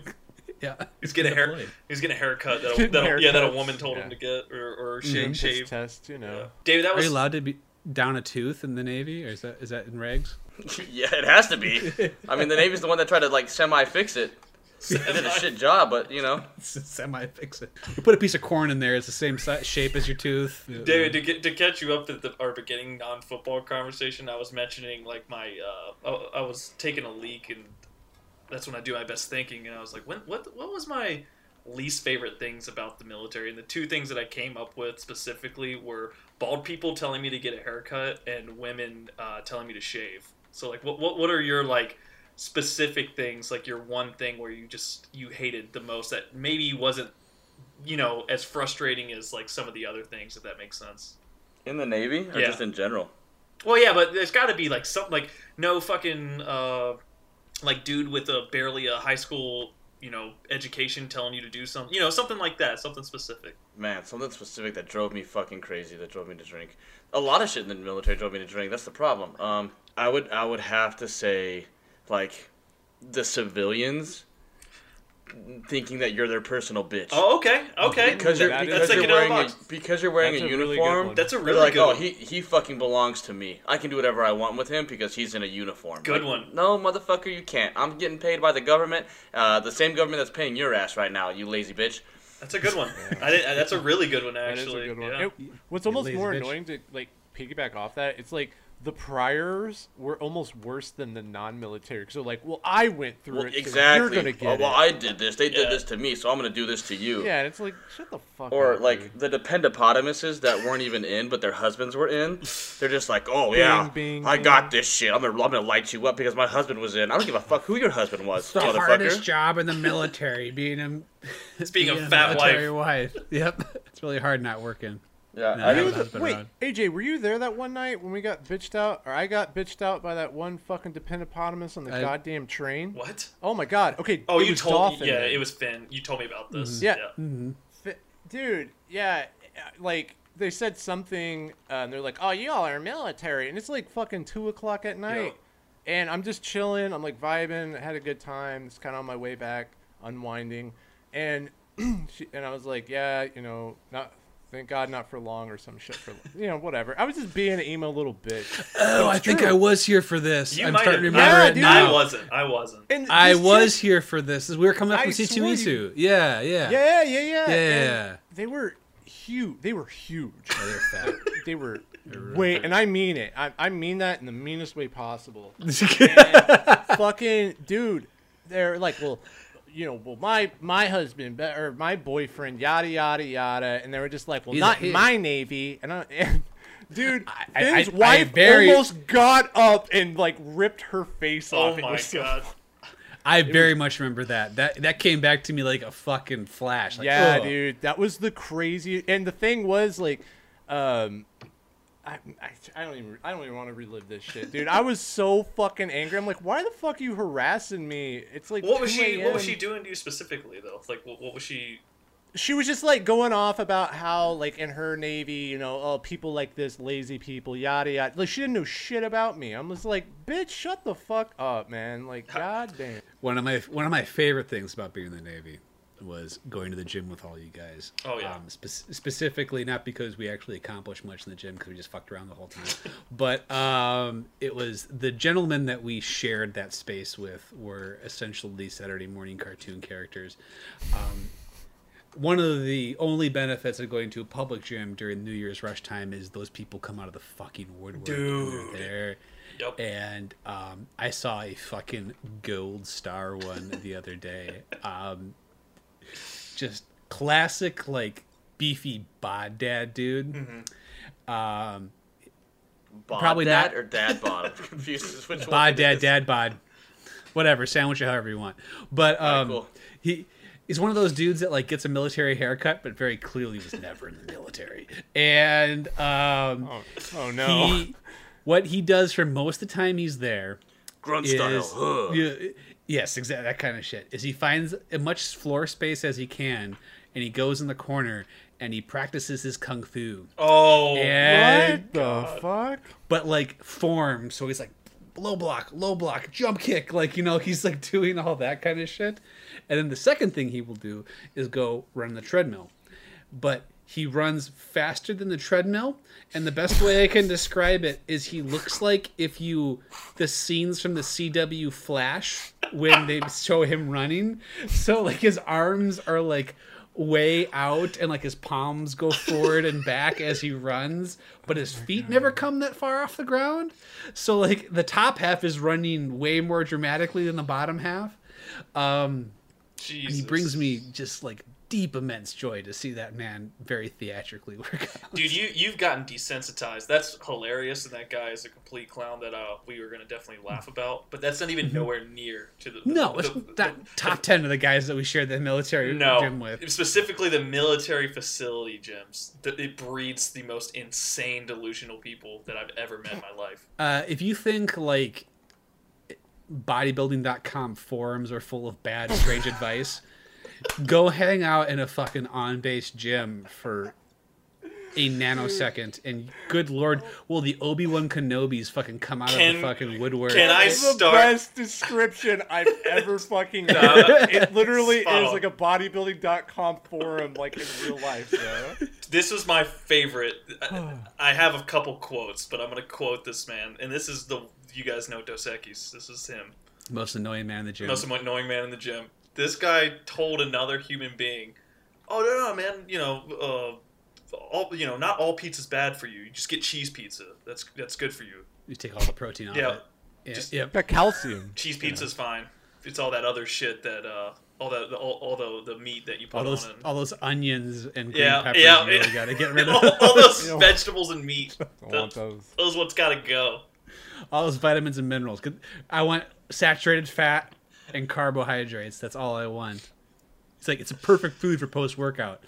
Yeah. He's getting a hair. Deployed. He's getting a haircut. That, Getting that yeah, that a woman told yeah. him to get, or, or Mm-hmm. shave. Piss shave. test, you know. Yeah. David, that Are was you allowed to be down a tooth in the Navy, or is that is that in regs? yeah, it has to be. I mean, the Navy's the one that tried to like semi fix it. I did a shit job, but you know. Semi fix it. You put a piece of corn in there. It's the same si- shape as your tooth. David, to get to catch you up to the, our beginning non-football conversation, I was mentioning like my uh, I, I was taking a leak, and that's when I do my best thinking. And I was like, when, what what was my least favorite things about the military? And the two things that I came up with specifically were bald people telling me to get a haircut and women uh, telling me to shave. So like, what what what are your like specific things? Like your one thing where you just you hated the most that maybe wasn't you know as frustrating as like some of the other things if that makes sense In the Navy or Yeah. just in general? well yeah but there's got to be like something like no fucking uh like dude with a barely a high school you know education telling you to do something you know something like that something specific Man, something specific that drove me fucking crazy. That drove me to drink. A lot of shit in the military drove me to drink. That's the problem. Um, I would I would have to say, like, the civilians thinking that you're their personal bitch. oh okay okay because you're That is- because that's you're wearing a, because you're wearing That's a, a really good uniform. one. That's a they're really like, good oh, one. he he fucking belongs to me. I can do whatever I want with him because he's in a uniform. Good Like, one. No, motherfucker, you can't. I'm getting paid by the government, uh, the same government that's paying your ass right now. You lazy bitch. that's a good one I did, that's a really good one That is actually a good one. yeah. It- what's almost more bitch. annoying to like piggyback off that, it's like the priors were almost worse than the non-military. So like, well, I went through Well, it. so exactly. you're gonna get oh, well, it. I did this. They did this to me, so I'm gonna do this to you. yeah, and it's like, shut the fuck Or up, like dude. the dependopotamuses that weren't even in, but their husbands were in. They're just like, oh yeah, bing, I bing. got this shit. I'm gonna, I'm gonna light you up because my husband was in. I don't give a fuck who your husband was, the motherfucker. hardest job in the military, being a Speaking being of fat military wife. Yep, it's really hard not working. Yeah, No, I You the- wait, around. AJ, were you there that one night when we got bitched out, or I got bitched out by that one fucking dependopotamus on the I- goddamn train? what Oh my god. Okay. oh you told Dolphin yeah then. it was Finn you told me about this Yeah. Mm-hmm. Fi- dude yeah uh, like they said something uh, and they're like oh y'all are military and it's like fucking two o'clock at night and i'm just chilling i'm like vibing I had a good time it's kind of on my way back unwinding and she, and i was like yeah you know not thank god not for long or some shit for you know whatever i was just being an emo little bitch Oh, I it's think. I was here for this. You I'm might starting to remember Yeah, it dude. now. I wasn't I wasn't and I this was chick- here for this. We were coming up I from swore C2E2. you- Yeah, yeah. yeah yeah yeah Yeah, and yeah. they were huge they were huge Oh, they're fat. they were really wait and i mean it I, I mean that in the meanest way possible fucking dude they're like well you know well my my husband or my boyfriend yada yada yada and they were just like well He's not he. my navy and, I, and dude I- Finn's I- I wife very- almost got up and like ripped her face oh off It my was so god I very much remember that. That that came back to me like a fucking flash. Like, yeah, ugh. dude, that was the craziest. And the thing was, like, um, I, I, I don't even, I don't even want to relive this shit, dude. I was so fucking angry. I'm like, why the fuck are you harassing me? It's like, what was she what was she doing to you specifically though like what, what was she She was just like going off about how, like, in her navy, you know, oh, people like this, lazy people, yada yada. Like, she didn't know shit about me. I'm just like, bitch, shut the fuck up, man. Like, goddamn. One of my one of my favorite things about being in the Navy was going to the gym with all you guys. Oh, yeah. Um, spe- specifically, not because we actually accomplished much in the gym because we just fucked around the whole time, but um, it was the gentlemen that we shared that space with were essentially Saturday morning cartoon characters. Um, one of the only benefits of going to a public gym during New Year's rush time is those people come out of the fucking woodwork. Dude. there. Yep. And um, I saw a fucking gold star one the other day. Um, just classic, like beefy bod dad dude. Mm-hmm. Um, Bod Probably dad not- or dad bod. I'm confused as which one. bod dad is. dad bod, whatever. Sandwich it however you want. But Alright, um, cool. he. He's one of those dudes that like gets a military haircut, but very clearly was never in the military. And um, Oh, oh no. he, what he does for most of the time he's there Grunt is style. huh. Yeah, yes, exactly that kind of shit. Is he finds as much floor space as he can, and he goes in the corner and he practices his kung fu. oh And what the fuck? but like form, so he's like low block, low block, jump kick. Like, you know, he's like doing all that kind of shit. And then the second thing he will do is go run the treadmill. But he runs faster than the treadmill. And the best way I can describe it is he looks like if you, the scenes from the CW Flash when they show him running. So, like, his arms are like way out and like his palms go forward and back as he runs but his feet never come that far off the ground so like the top half is running way more dramatically than the bottom half um Jesus. and he brings me just like deep immense joy to see that man very theatrically work out Dude, you you've gotten desensitized. That's hilarious, and that guy is a complete clown that uh, we were gonna definitely laugh about. But that's not even nowhere near to the. Mm-hmm. no the, it's the- not the- top 10 of the guys that we shared the military no, gym with specifically the military facility gyms. That it breeds the most insane delusional people that I've ever met in my life. uh, if you think like bodybuilding.com forums are full of bad strange advice go hang out in a fucking on-base gym for a nanosecond and good lord will the obi-wan kenobis fucking come out of the fucking woodwork can I It's the best description I've ever fucking heard. It literally Spot is on. like a bodybuilding.com forum, like in real life, though. This was my favorite. I, I have a couple quotes, but I'm gonna quote this man, and this is the you guys know Dos Equis. This is him. most annoying man in the gym most annoying man in the gym. This guy told another human being, "Oh no, no, man, you know, uh, all you know, not all pizza's bad for you. You just get cheese pizza. That's that's good for you. you take all the protein out Yeah. of it yeah, Just- yep. Got calcium. Cheese pizza's fine. It's all that other shit that uh, all that all, all the the meat that you put all those on. And, all those onions and green Yeah, peppers yeah, you really gotta get rid of all, all those vegetables and meat. I want those. Those ones gotta go. all those vitamins and minerals. 'Cause I want saturated fat and carbohydrates. That's all I want. It's like it's a perfect food for post workout.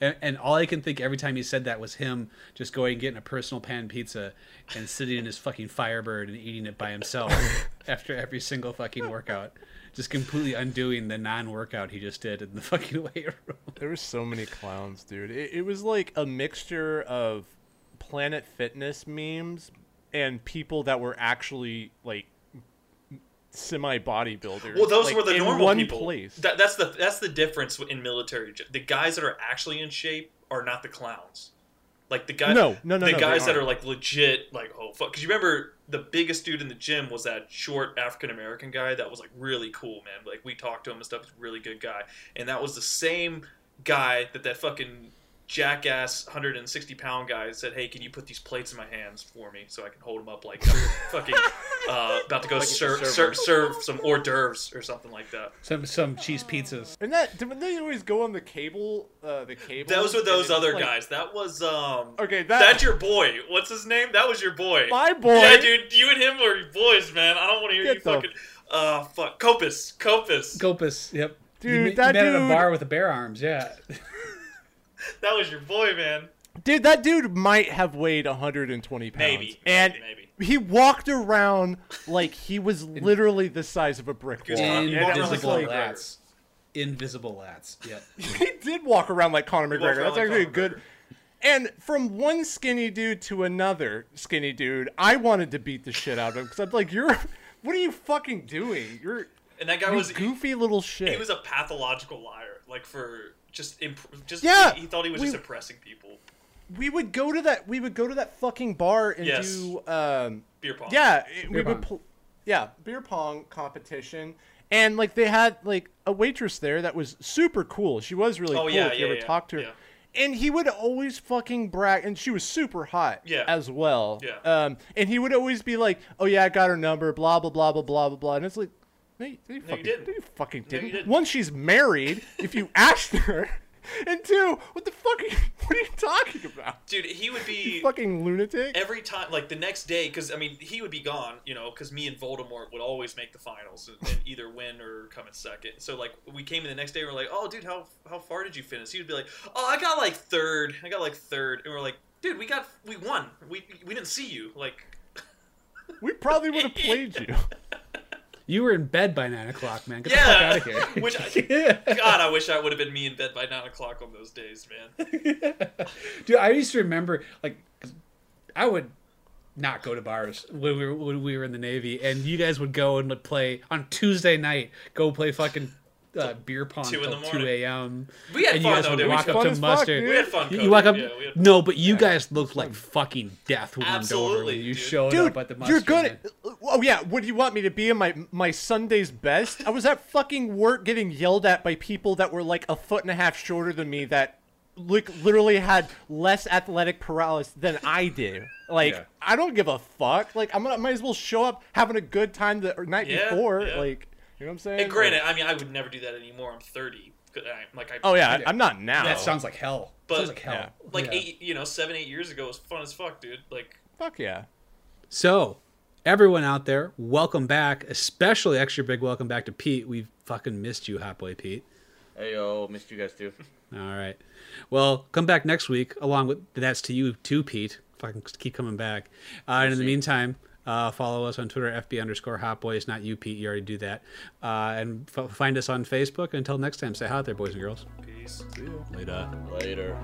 And, and all I can think every time he said that was him just going and getting a personal pan pizza and sitting in his fucking Firebird and eating it by himself after every single fucking workout. Just completely undoing the non workout he just did in the fucking weight room. There were so many clowns, dude. It, it was like a mixture of Planet Fitness memes and people that were actually like semi bodybuilders. Well, those like, were the normal one people. place. That, that's the that's the difference in military. The guys that are actually in shape are not the clowns. Like the guy, No, no, no, the no, guys that are like legit, like oh fuck. Because you remember the biggest dude in the gym was that short African American guy that was like really cool, man. Like we talked to him and stuff. He's a really good guy, and that was the same guy that that fucking jackass 160 pound guy said, "Hey, can you put these plates in my hands for me so I can hold them up like I'm fucking uh, about to go Like he's a serve, serve serve some hors d'oeuvres or something like that." Some some cheese pizzas. And that didn't they always go on the cable? Uh, the cable. Those were and those other like- guys. That was um. Okay, that That's your boy. What's his name? That was your boy. my boy. Yeah, dude. You and him are boys, man. I don't want to hear Get you the- fucking. Uh, fuck. Copus. Copus. Copus. yep. Dude, you, met- that you met at a bar with the bear arms, yeah. That was your boy, man. Dude, that dude might have weighed 120 pounds. Maybe. And maybe. he walked around like he was literally the size of a brick wall. not- And it Invisible like- lats. Invisible lats. Yep. he did walk around like Conor McGregor. around That's like actually a good. And from one skinny dude to another skinny dude, I wanted to beat the shit out of him because I'm like, you're, what are you fucking doing? You're And that guy you was goofy little shit. He was a pathological liar. Like for just imp- just Yeah, He, he thought he was we- just impressing people. we would go to that. We would go to that fucking bar and Yes. do. Um, Beer pong. Yeah, it- we Beer would. pong. Pl- yeah, beer pong competition, and like they had like a waitress there that was super cool. She was really Oh, cool. yeah, if you yeah, ever yeah, talked to her. yeah. And he would always fucking brag, and she was super hot Yeah. as well. Yeah. Um, and he would always be like, "Oh yeah, I got her number." Blah blah blah blah blah blah blah. And it's like, no, you, no, you fucking, didn't. no, you fucking No, you didn't. didn't. One, she's married. if you asked her, and two, what the fuck? Are you, what are you talking about? Dude, he would You be fucking lunatic. every time, like the next day, because I mean, he would be gone, you know, because me and Voldemort would always make the finals and, and either win or come in second. So like, we came in the next day, we're like, "Oh, dude, how how far did you finish?" He would be like, "Oh, I got like third. I got like third. and we're like, "Dude, we got we won. We we didn't see you. Like, We probably would have played you. You were in bed by nine o'clock, man. Get Yeah, the fuck out of here. which I- God, I wish I would have been me in bed by nine o'clock on those days, man. Dude, I used to remember like I would not go to bars when we were when we were in the Navy, and you guys would go and would play on Tuesday night. Go play fucking. Uh, beer pong Two in till the 2 a.m. We had and you guys though, would walk up to as fuck, mustard. We had fun. You, you walk up. Yeah, we had- no, but you guys looked like fucking death warmed Absolutely, when you dude. showed Dude, up at the you're mustard. good. Oh yeah, what do you want me to be in my my Sunday's best? I was at fucking work getting yelled at by people that were like a foot and a half shorter than me that like literally had less athletic paralysis than I do. Like Yeah. I don't give a fuck. Like I'm gonna might as well show up having a good time the night Yeah, before. yeah. Like you know what I'm saying? And granted, I mean, I would never do that anymore. I'm 30. I- Like I, Oh yeah, I, am not now. That sounds like hell. But- sounds like hell. Yeah. like Yeah. eight, you know, seven, eight years ago was fun as fuck, dude. Like, fuck yeah. So, everyone out there, welcome back. Especially extra big welcome back to Pete. We've fucking missed you, Hot Boy Pete. Hey yo, missed you guys too. All right. Well, come back next week along with that's to you too, Pete. Fucking keep coming back. Uh, and in the meantime, uh, follow us on Twitter, FB underscore Hot Boys. Not you, Pete. You already do that. Uh, and f- find us on Facebook. Until next time, say hi out there, boys and girls. peace. Later. Later.